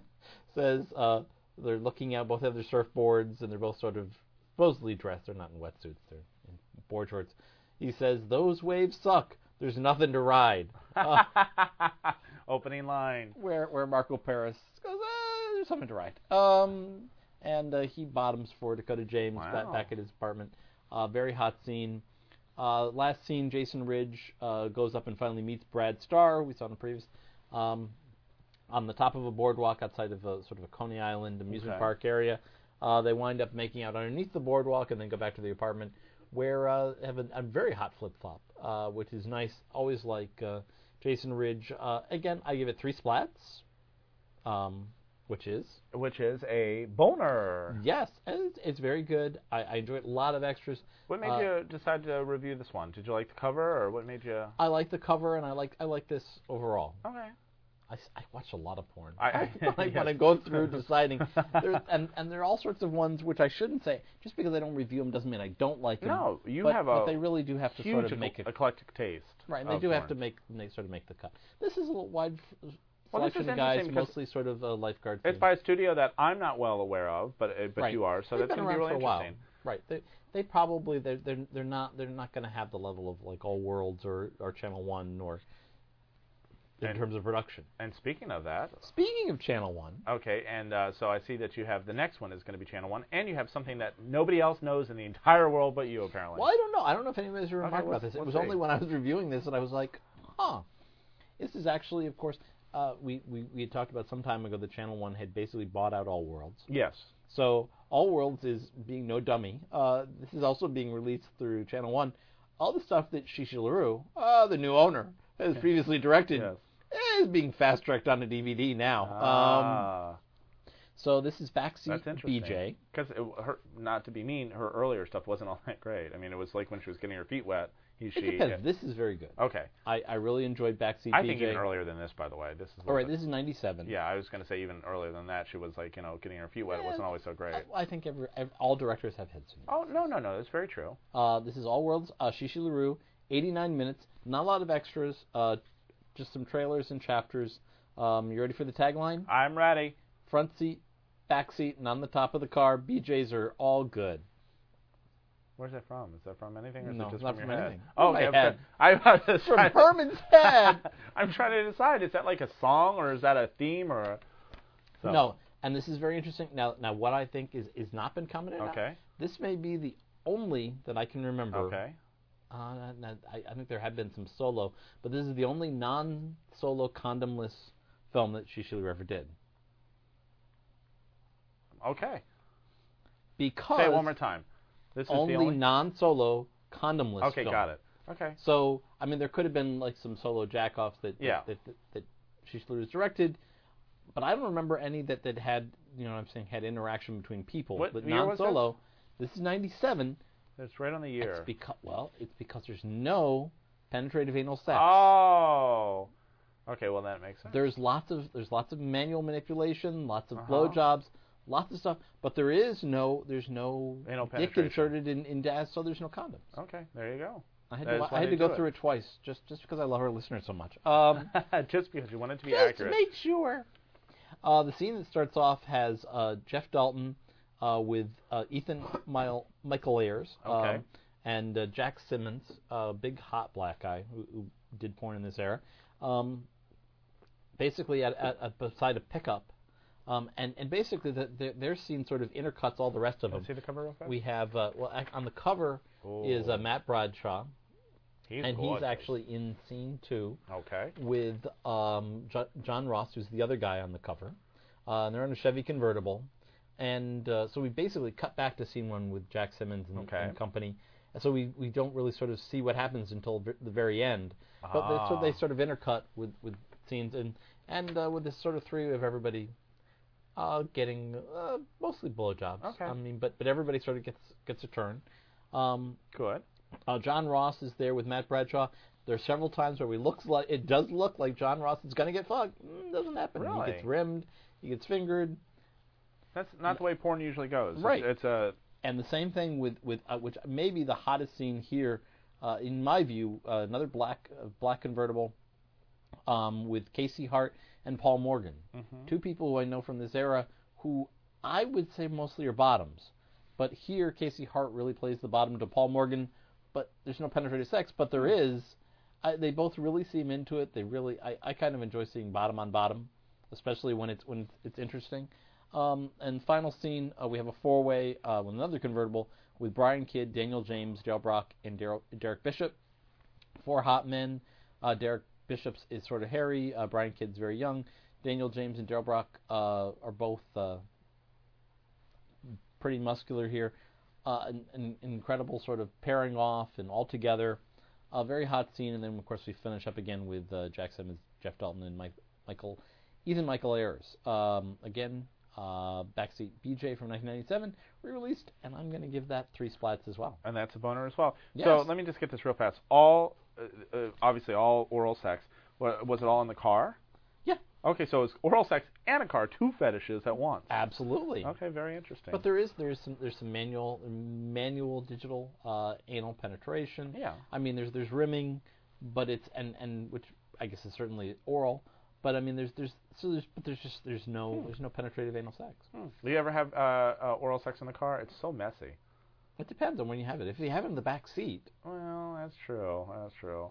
Speaker 3: says uh, they're looking at both have their surfboards and they're both sort of supposedly dressed. They're not in wetsuits; they're in board shorts. He says those waves suck. There's nothing to ride. Uh, <laughs>
Speaker 2: Opening line.
Speaker 3: where where Marco Paris goes, uh, there's something to ride. Um, and uh, he bottoms for Dakota James back,
Speaker 2: Wow.
Speaker 3: back at his apartment. Uh, very hot scene. Uh, last scene, Jason Ridge uh, goes up and finally meets Brad Starr. We saw in the previous. Um, on the top of a boardwalk outside of a sort of a Coney Island amusement
Speaker 2: Okay.
Speaker 3: park area. Uh, they wind up making out underneath the boardwalk and then go back to the apartment where uh, have a, a very hot flip flop, uh, which is nice. Always like uh, Jason Ridge. Uh, again, I give it three splats, um, which is
Speaker 2: Which is a boner.
Speaker 3: yes, it's, it's very good. I, I enjoy. A lot of extras.
Speaker 2: What made
Speaker 3: Uh,
Speaker 2: you decide to review this one? Did you like the cover, or what made you?
Speaker 3: I like the cover and I like I like this overall.
Speaker 2: Okay.
Speaker 3: I, I watch a lot of porn.
Speaker 2: I- I- <laughs>
Speaker 3: when, I, <laughs> when I go through deciding, there's, and and there are all sorts of ones which I shouldn't say. Just because I don't review them doesn't mean I don't like them.
Speaker 2: No, you
Speaker 3: but,
Speaker 2: have
Speaker 3: but
Speaker 2: a
Speaker 3: they really do have to sort of make it
Speaker 2: eclectic taste.
Speaker 3: right. And they do have to make they sort of make the cut. This is a little wide
Speaker 2: Well, this is
Speaker 3: guys,
Speaker 2: interesting because
Speaker 3: mostly sort of uh, lifeguard.
Speaker 2: It's by a studio that I'm not well aware of, but uh, but
Speaker 3: Right.
Speaker 2: you are, so
Speaker 3: They've
Speaker 2: that's going to be really
Speaker 3: for a while.
Speaker 2: interesting.
Speaker 3: Right. They they probably they're they're they're not they're not going to have the level of like All Worlds or or Channel One or in
Speaker 2: And-
Speaker 3: terms of production.
Speaker 2: And speaking of that,
Speaker 3: Speaking of Channel One,
Speaker 2: okay, and uh, so I see that you have the next one is going to be Channel One, and you have something that nobody else knows in the entire world but you, apparently.
Speaker 3: Well, I don't know. I don't know if anybody's ever
Speaker 2: Okay,
Speaker 3: remarked about this. It was
Speaker 2: see.
Speaker 3: only when I was reviewing this that I was like, huh. This is actually, of course, uh, we, we, talked about some time ago that Channel 1 had basically bought out All Worlds.
Speaker 2: Yes.
Speaker 3: So All Worlds is being no dummy. Uh, this is also being released through Channel 1. All the stuff that Chi Chi LaRue, uh, the new owner, has previously directed
Speaker 2: Yes.
Speaker 3: is being fast-tracked onto DVD now. Um,
Speaker 2: Ah,
Speaker 3: so this is Backseat. BJ.
Speaker 2: Because not to be mean, her earlier stuff wasn't all <laughs> that great. I mean, it was like when she was getting her feet wet. He,
Speaker 3: It
Speaker 2: she.
Speaker 3: depends.
Speaker 2: yeah.
Speaker 3: This is very good.
Speaker 2: Okay.
Speaker 3: I, I really enjoyed Backseat
Speaker 2: I think even earlier than this, by the way. This is.
Speaker 3: All right,
Speaker 2: little
Speaker 3: this is 97.
Speaker 2: Yeah, I was going to say even earlier than that. She was like, you know, getting her feet wet. It wasn't always so great.
Speaker 3: I, I think every, ev all directors have head syndrome.
Speaker 2: Oh no, no, no. That's very true.
Speaker 3: Uh, this is All Worlds, uh, Chi Chi LaRue, 89 minutes, not a lot of extras, uh, just some trailers and chapters. Um, you ready for the tagline?
Speaker 2: I'm ready.
Speaker 3: Front seat, back seat, and on the top of the car, BJs are all good.
Speaker 2: Where's that from? Is that from anything, or is
Speaker 3: No,
Speaker 2: it just
Speaker 3: not
Speaker 2: from,
Speaker 3: from
Speaker 2: your
Speaker 3: anything.
Speaker 2: head? Oh, okay.
Speaker 3: head. <laughs>
Speaker 2: I was
Speaker 3: From Herman's <laughs> head!
Speaker 2: I'm trying to decide. Is that like a song, or is that a theme, or? A... So-
Speaker 3: No, and this is very interesting. Now, now what I think is is not been commented on.
Speaker 2: Okay.
Speaker 3: This may be the only that I can remember.
Speaker 2: Okay.
Speaker 3: Uh, I, I think there have been some solo, but this is the only non-solo condomless film that Chi Chi LaRue ever did.
Speaker 2: Okay.
Speaker 3: Because
Speaker 2: Say it one more time. This is
Speaker 3: only,
Speaker 2: the only.
Speaker 3: non-solo condomless
Speaker 2: okay,
Speaker 3: film.
Speaker 2: got it. Okay.
Speaker 3: So, I mean, there could have been like some solo jackoffs that
Speaker 2: Yeah.
Speaker 3: that that, that, LaRue directed, but I don't remember any that that had you know what I'm saying had interaction between people.
Speaker 2: What
Speaker 3: but
Speaker 2: was this?
Speaker 3: non-solo. This is '97.
Speaker 2: That's right on the year.
Speaker 3: It's because well, it's because there's no penetrative anal sex.
Speaker 2: Oh. Okay. Well, that makes sense.
Speaker 3: There's lots of there's lots of manual manipulation, lots of
Speaker 2: Uh-huh.
Speaker 3: blowjobs, lots of stuff, but there is no there's no
Speaker 2: Anal
Speaker 3: dick
Speaker 2: penetration.
Speaker 3: inserted in in dads, so there's no condoms.
Speaker 2: Okay. There you go.
Speaker 3: I had
Speaker 2: That
Speaker 3: to
Speaker 2: is why
Speaker 3: I had
Speaker 2: they
Speaker 3: to go
Speaker 2: do it.
Speaker 3: through it twice just just because I love our listeners so much. <laughs> Um,
Speaker 2: just because you want it to be
Speaker 3: just
Speaker 2: accurate.
Speaker 3: make sure. Uh, the scene that starts off has uh, Jeff Dalton uh, with uh, Ethan <laughs> Mile, Michael Ayers
Speaker 2: Okay.
Speaker 3: um, and uh, Jack Simmons, a big hot black guy who, who did porn in this era. Um, basically, at, at, at beside a pickup, um, and and basically the, the, their scene sort of intercuts all the rest of them.
Speaker 2: See the cover real fast.
Speaker 3: We have uh, well ac- on the cover is uh, Matt Bradshaw,
Speaker 2: he's
Speaker 3: and
Speaker 2: gorgeous.
Speaker 3: he's actually in scene two
Speaker 2: Okay.
Speaker 3: with um, jo- John Ross, who's the other guy on the cover. Uh, and they're in a Chevy convertible, and uh, so we basically cut back to scene one with Jack Simmons and,
Speaker 2: Okay.
Speaker 3: and company. And so we, we don't really sort of see what happens until v- the very end, but they, so
Speaker 2: Ah.
Speaker 3: they sort of intercut with, with scenes and and uh, with this sort of three of everybody uh, getting uh, mostly blowjobs.
Speaker 2: Okay.
Speaker 3: I mean, but but everybody sort of gets gets a turn. Um,
Speaker 2: Good.
Speaker 3: uh, John Ross is there with Matt Bradshaw. There are several times where he looks like it does look like John Ross is going to get fucked. Mm, doesn't happen.
Speaker 2: Really?
Speaker 3: He gets rimmed. He gets fingered.
Speaker 2: That's not the way porn usually goes. It's-
Speaker 3: Right.
Speaker 2: It's, a
Speaker 3: And the same thing with with uh, which may be the hottest scene here, uh, in my view. Uh, another black uh, black convertible, um, with Casey Hart and Paul Morgan, two people who I know from this era, who I would say mostly are bottoms, but here Casey Hart really plays the bottom to Paul Morgan, but there's no penetrative sex, but there is. I, they both really seem into it. They really, I, I kind of enjoy seeing bottom on bottom, especially when it's when it's, it's interesting. Um, and final scene, uh, we have a four-way uh, with another convertible with Brian Kidd, Daniel James, Dale Brock, and Daryl- Derek Bishop. Four hot men. Uh, Derek Bishop's is sort of hairy. Uh, Brian Kidd's very young. Daniel James and Daryl Brock uh, are both uh, pretty muscular here. Uh, an, an incredible sort of pairing off and all together. A very hot scene, and then of course we finish up again with uh, Jack Simmons, Jeff Dalton, and Mike, Michael, Ethan Michael Ayers. Um, again, uh, Backseat BJ from 1997 re-released, and I'm going to give that three splats as well.
Speaker 2: and that's a boner as well. So let me just get this real fast. All, uh, uh, obviously, all oral sex. Was it all in the car?
Speaker 3: Yeah.
Speaker 2: Okay, so it's oral sex and a car, two fetishes at once.
Speaker 3: Absolutely.
Speaker 2: Okay, very interesting.
Speaker 3: But there is there's some there's some manual manual digital uh, anal penetration.
Speaker 2: Yeah.
Speaker 3: I mean there's there's rimming, but it's and and which I guess is certainly oral. But I mean there's there's so there's but there's just there's no there's no penetrative anal sex.
Speaker 2: Hmm. Do you ever have uh, uh, oral sex in the car? It's so messy.
Speaker 3: It depends on when you have it. If you have it in the back seat,
Speaker 2: Well, that's true. That's true.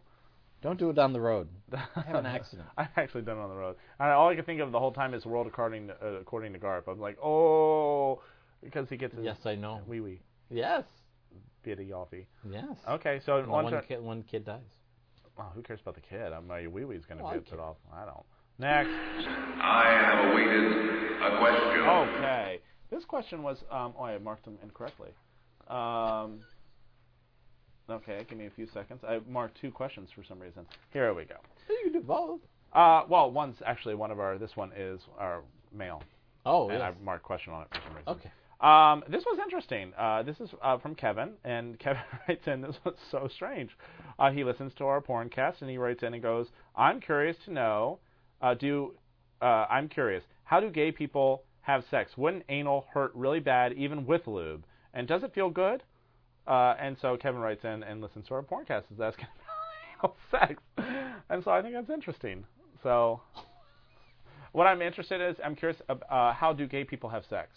Speaker 3: don't do it down the road. <laughs> Have an accident.
Speaker 2: I've actually done it on the road. And all I can think of the whole time is World According to, uh, according to Garp. I'm like, oh, because he gets his
Speaker 3: Yes, I know.
Speaker 2: wee wee
Speaker 3: Yes.
Speaker 2: bitty offy.
Speaker 3: Yes.
Speaker 2: Okay, so
Speaker 3: Well,
Speaker 2: on
Speaker 3: one kid one kid dies.
Speaker 2: oh, who cares about the kid? I'm, my wee wee's going to
Speaker 3: Oh, I
Speaker 2: be off. I don't. Next.
Speaker 5: I have awaited a question.
Speaker 2: Okay. This question was. Um, oh, I marked them incorrectly. Um, okay, give me a few seconds. I marked two questions for some reason. Here we go.
Speaker 3: You can do both.
Speaker 2: Uh, well, one's actually one of our. This one is our mail,
Speaker 3: Oh,
Speaker 2: and
Speaker 3: yes.
Speaker 2: I marked question on it for some reason.
Speaker 3: Okay.
Speaker 2: Um, this was interesting. Uh, this is uh, from Kevin, and <laughs> Kevin writes in. This was so strange. Uh, he listens to our porncast, and he writes in and goes, "I'm curious to know. Uh, do uh, I'm curious. How do gay people have sex? Wouldn't anal hurt really bad, even with lube? And does it feel good?" Uh, and so Kevin writes in and listens to our porncast. Is asking about <laughs> sex, and so I think that's interesting. So, what I'm interested in is I'm curious. Uh, how do gay people have sex?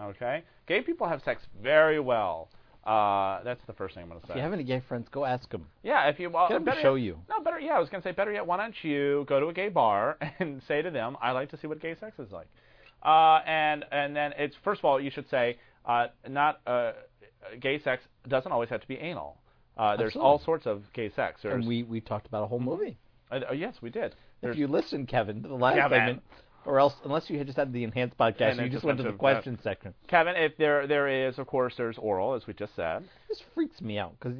Speaker 2: Okay, gay people have sex very well. Uh, that's the first thing I'm going to say.
Speaker 3: If you have any gay friends, go ask them.
Speaker 2: Yeah, if you well,
Speaker 3: Get 'em to show
Speaker 2: yet-
Speaker 3: you.
Speaker 2: No, better. Yeah, I was gonna say better yet. Why don't you go to a gay bar <laughs> and say to them, "I like to see what gay sex is like," uh, and and then it's first of all you should say, uh, not uh, gay sex doesn't always have to be anal. Uh, there's all sorts of gay sex. There's,
Speaker 3: And we we talked about a whole movie.
Speaker 2: uh, uh, yes, we did. There's,
Speaker 3: If you listen, Kevin, to the last
Speaker 2: Kevin.
Speaker 3: segment, or else unless you had just had the enhanced podcast,
Speaker 2: And
Speaker 3: you just went to the
Speaker 2: uh,
Speaker 3: question section.
Speaker 2: Kevin, if there there is, of course, there's oral, as we just said.
Speaker 3: This freaks me out because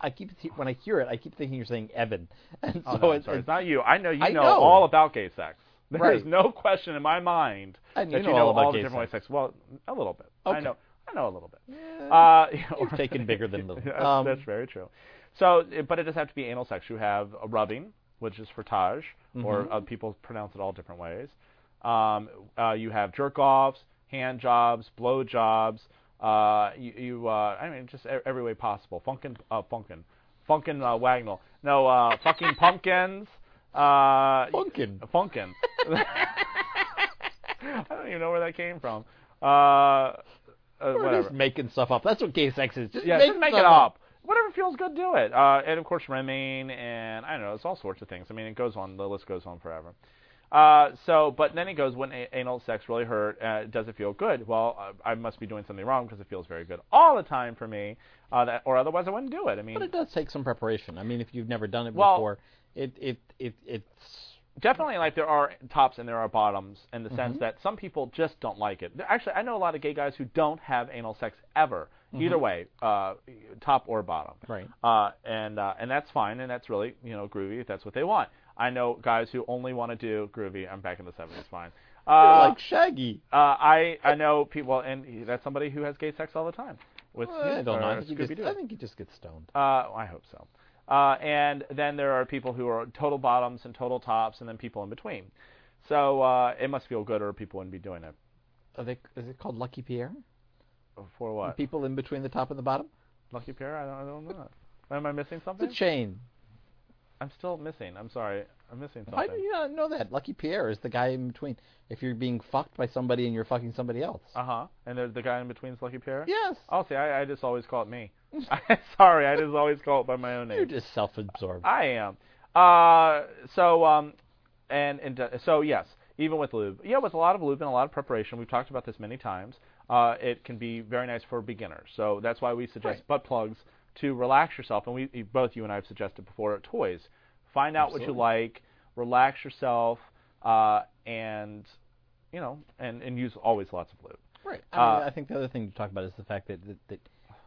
Speaker 3: I keep when I hear it, I keep thinking you're saying Evan, <laughs> and
Speaker 2: Oh,
Speaker 3: so
Speaker 2: no, I'm
Speaker 3: it's,
Speaker 2: sorry.
Speaker 3: it's
Speaker 2: not you. I know you know,
Speaker 3: know.
Speaker 2: all about gay sex. <laughs> There's
Speaker 3: Right.
Speaker 2: no question in my mind
Speaker 3: And
Speaker 2: that
Speaker 3: you know all about
Speaker 2: the different ways
Speaker 3: sex.
Speaker 2: sex. Well, a little bit. I know. I know a little bit. Uh, <laughs>
Speaker 3: You've taken bigger than <laughs> little.
Speaker 2: that's,
Speaker 3: Um,
Speaker 2: that's very true. So, but it does have to be anal sex. You have a rubbing, which is frottage, or
Speaker 3: Mm-hmm.
Speaker 2: uh, people pronounce it all different ways. Um, uh, you have jerk offs, hand jobs, blow jobs. Uh, you, you uh, I mean, just every way possible. Funkin, uh, funkin, funkin, uh, wagnall. No, uh, fucking pumpkins. Uh,
Speaker 3: Funkin.
Speaker 2: Funkin. <laughs> <laughs> I don't even know where that came from. Uh, uh,
Speaker 3: We're
Speaker 2: whatever.
Speaker 3: just making stuff up. That's what gay sex is. Just
Speaker 2: Yeah,
Speaker 3: make
Speaker 2: just make it
Speaker 3: stuff
Speaker 2: up. Whatever feels good, do it. Uh, and of course, rimming, and I don't know, it's all sorts of things. I mean, it goes on. The list goes on forever. Uh, so, but then it goes when a- anal sex really hurt. Uh, does it feel good? Well, uh, I must be doing something wrong because it feels very good all the time for me. Uh, that, or otherwise, I wouldn't do it. I mean,
Speaker 3: But it does take some preparation. I mean, if you've never done it
Speaker 2: Well-
Speaker 3: before, it it it it's
Speaker 2: definitely like there are tops and there are bottoms in the
Speaker 3: Mm-hmm.
Speaker 2: sense that some people just don't like it. Actually, I know a lot of gay guys who don't have anal sex ever, either way, uh, top or bottom.
Speaker 3: Mm-hmm. Right.
Speaker 2: Uh, and uh, and that's fine, and that's really you know groovy if that's what they want. I know guys who only want to do groovy. I'm back in the 70s, fine. Uh,
Speaker 3: like Shaggy.
Speaker 2: uh, I I know people, and that's somebody who has gay sex all the time with
Speaker 3: Well, I don't know. I think, he just. I think he just gets stoned.
Speaker 2: Uh, I hope so. Uh, and then there are people who are total bottoms and total tops, and then people in between. So uh, it must feel good, or people wouldn't be doing it.
Speaker 3: Are they, is it called Lucky Pierre?
Speaker 2: For what?
Speaker 3: People in between the top and the bottom?
Speaker 2: Lucky Pierre? I don't, I don't know. Am I missing
Speaker 3: It's
Speaker 2: something?
Speaker 3: a chain.
Speaker 2: I'm still missing. I'm sorry. I'm missing
Speaker 3: Why
Speaker 2: something.
Speaker 3: do you not know that? Lucky Pierre is the guy in between. If you're being fucked by somebody and you're fucking somebody else.
Speaker 2: Uh huh. And the, the guy in between is Lucky Pierre.
Speaker 3: yes.
Speaker 2: Oh, see, I, I just always call it me. <laughs> sorry, I just always call it by my own name.
Speaker 3: You're just self-absorbed.
Speaker 2: I am. Uh, so um, and and uh, so yes, even with lube, yeah, with a lot of lube and a lot of preparation, we've talked about this many times. Uh, it can be very nice for beginners. So that's why we suggest
Speaker 3: Right.
Speaker 2: butt plugs to relax yourself. And we both you and I have suggested before toys. Find out what you like, relax yourself, uh, and you know, and and use always lots of lube.
Speaker 3: Right. I, mean,
Speaker 2: Uh,
Speaker 3: I think the other thing to talk about is the fact that, that, that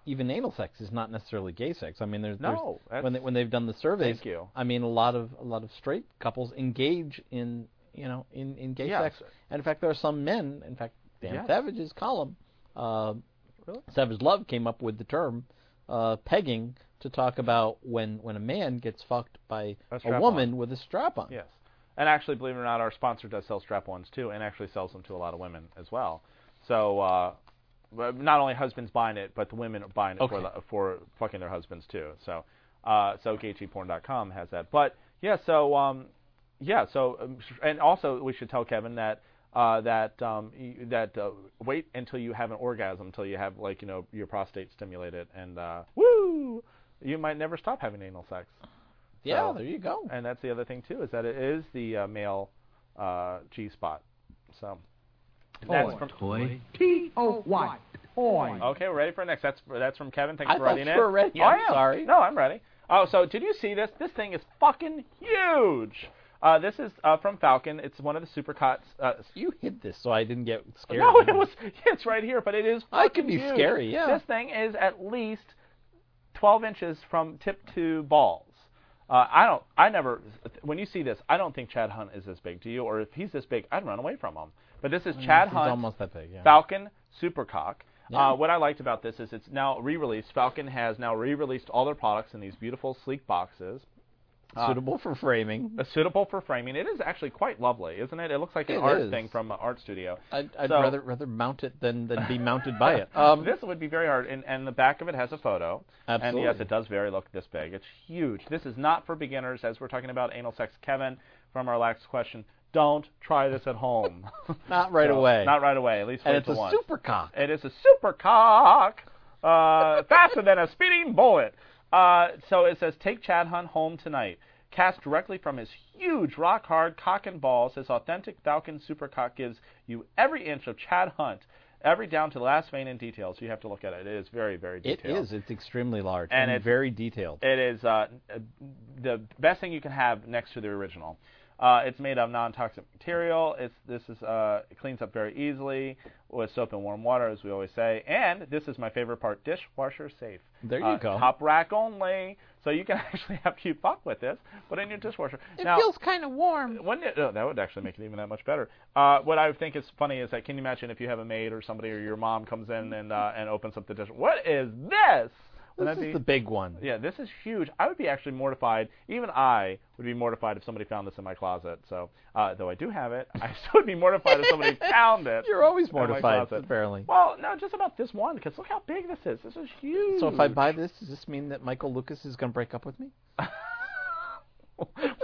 Speaker 3: even anal sex is not necessarily gay sex. I mean, there's,
Speaker 2: No,
Speaker 3: there's when they, when they've done the surveys.
Speaker 2: Thank you.
Speaker 3: I mean, a lot of a lot of straight couples engage in you know in in gay
Speaker 2: Yes.
Speaker 3: sex, and in fact, there are some men. In fact, Dan
Speaker 2: Yes.
Speaker 3: Savage's column, uh,
Speaker 2: Really?
Speaker 3: Savage Love came up with the term uh, pegging to talk about when when a man gets fucked by
Speaker 2: A
Speaker 3: a, woman with a strap on.
Speaker 2: Yes. And actually, believe it or not, our sponsor does sell strap-ons too, and actually sells them to a lot of women as well. So uh, not only husbands buying it, but the women are buying it for the, for fucking their husbands too. So uh, so gaycheapporn.com has that. But yeah, so um, yeah, so um, and also we should tell Kevin that. Uh, that um, that uh, wait until you have an orgasm, until you have like you know your prostate stimulated, and uh, woo, you might never stop having anal sex.
Speaker 3: Yeah,
Speaker 2: So-
Speaker 3: there you go.
Speaker 2: And that's the other thing too, is that it is the uh, male uh, G spot. So that's from.
Speaker 4: Toy.
Speaker 6: T-O-Y. Toy.
Speaker 2: Okay, we're ready for next. That's that's from Kevin. Thanks
Speaker 3: I
Speaker 2: for
Speaker 3: thought
Speaker 2: writing
Speaker 3: you
Speaker 2: it.
Speaker 3: were ready.
Speaker 2: Oh,
Speaker 3: I'm
Speaker 2: I am.
Speaker 3: sorry.
Speaker 2: No, I'm ready. Oh, so did you see this? This thing is fucking huge. Uh, this is uh, from Falcon. It's one of the supercocks. Uh, <laughs>
Speaker 3: You hid this so I didn't get scared.
Speaker 2: no, it was. <laughs> It's right here, but it is.
Speaker 3: I could
Speaker 2: fucking
Speaker 3: be
Speaker 2: huge.
Speaker 3: scary, yeah.
Speaker 2: This thing is at least 12 inches from tip to balls. Uh, I don't. I never. When you see this, I don't think Chad Hunt is this big. Do you? Or if he's this big, I'd run away from him. But this is Chad
Speaker 3: It's
Speaker 2: Hunt.
Speaker 3: almost that big. Yeah.
Speaker 2: Falcon Supercock.
Speaker 3: Yeah.
Speaker 2: Uh, what I liked about this is it's now re-released. Falcon has now re-released all their products in these beautiful, sleek boxes. Uh,
Speaker 3: Suitable for framing.
Speaker 2: uh, suitable for framing. It is actually quite lovely, isn't it? It looks like an
Speaker 3: It
Speaker 2: art
Speaker 3: is.
Speaker 2: thing from an art studio.
Speaker 3: I'd, I'd
Speaker 2: So-
Speaker 3: rather rather mount it than than be mounted by it. <laughs> Um,
Speaker 2: this would be very hard, and, and the back of it has a photo. Absolutely. And yes, it does very look this big. It's huge. This is not for beginners, as we're talking about anal sex. Kevin, from our last question, don't try this at home. <laughs>
Speaker 3: Not right <laughs>
Speaker 2: So,
Speaker 3: away.
Speaker 2: Not right away. At least
Speaker 3: one.
Speaker 2: and
Speaker 3: it's a
Speaker 2: once.
Speaker 3: super cock.
Speaker 2: It is a super cock, uh, faster than a speeding bullet. Uh, so it says, take Chad Hunt home tonight. Cast directly from his huge rock hard cock and balls, his authentic Falcon super cock gives you every inch of Chad Hunt, every down to the last vein and detail. So you have to look at it. It is very, very
Speaker 3: It
Speaker 2: detailed.
Speaker 3: is. It's extremely large
Speaker 2: And
Speaker 3: and,
Speaker 2: it's-
Speaker 3: very detailed.
Speaker 2: It is uh, the best thing you can have next to the original. Uh, it's made of non-toxic material. It's this is uh, it cleans up very easily with soap and warm water, as we always say. And this is my favorite part: dishwasher safe.
Speaker 3: There you
Speaker 2: Uh,
Speaker 3: go.
Speaker 2: Top rack only, so you can <laughs> actually have cute fuck with this. Put in your dishwasher.
Speaker 3: it
Speaker 2: now,
Speaker 3: feels kind of warm.
Speaker 2: wouldn't it, oh, that would actually make it even that much better. Uh, what I think is funny is that can you imagine if you have a maid or somebody or your mom comes in and uh, and opens up the dish? What is this? Wouldn't
Speaker 3: This is
Speaker 2: be-
Speaker 3: the big one.
Speaker 2: yeah, this is huge. I would be actually mortified. Even I would be mortified if somebody found this in my closet. So, uh, though I do have it, I <laughs> still would be mortified if somebody <laughs> found it.
Speaker 3: You're always mortified, apparently.
Speaker 2: Well, no, just about this one because look how big this is. This is huge.
Speaker 3: So if I buy this, does this mean that Michael Lucas is going to break up with me? <laughs>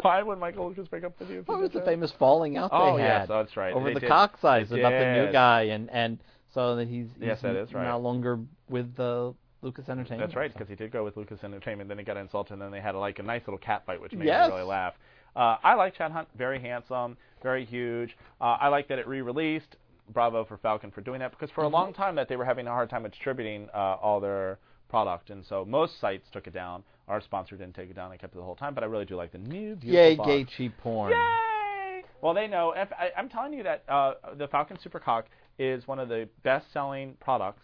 Speaker 2: why would Michael Lucas break up with you?
Speaker 3: What was the famous falling out
Speaker 2: Oh,
Speaker 3: they
Speaker 2: yes,
Speaker 3: had
Speaker 2: that's right.
Speaker 3: over
Speaker 2: They
Speaker 3: the
Speaker 2: did.
Speaker 3: cock size about the new guy, and and so that he's, he's
Speaker 2: Yes, that is right.
Speaker 3: no longer with the Lucas Entertainment.
Speaker 2: That's right, because he did go with Lucas Entertainment. Then he got insulted, and then they had like a nice little cat fight, which made
Speaker 3: Yes.
Speaker 2: me really laugh. Uh, I like Chad Hunt, very handsome, very huge. Uh, I like that it re-released. Bravo for Falcon for doing that, because for a
Speaker 3: Mm-hmm.
Speaker 2: long time that they were having a hard time distributing uh, all their product, and so most sites took it down. Our sponsor didn't take it down; they kept it the whole time. But I really do like the new beautiful
Speaker 3: Yay,
Speaker 2: box.
Speaker 3: gay cheap porn.
Speaker 2: Yay! Well, they know. If, I, I'm telling you that uh, the Falcon Supercock is one of the best-selling products,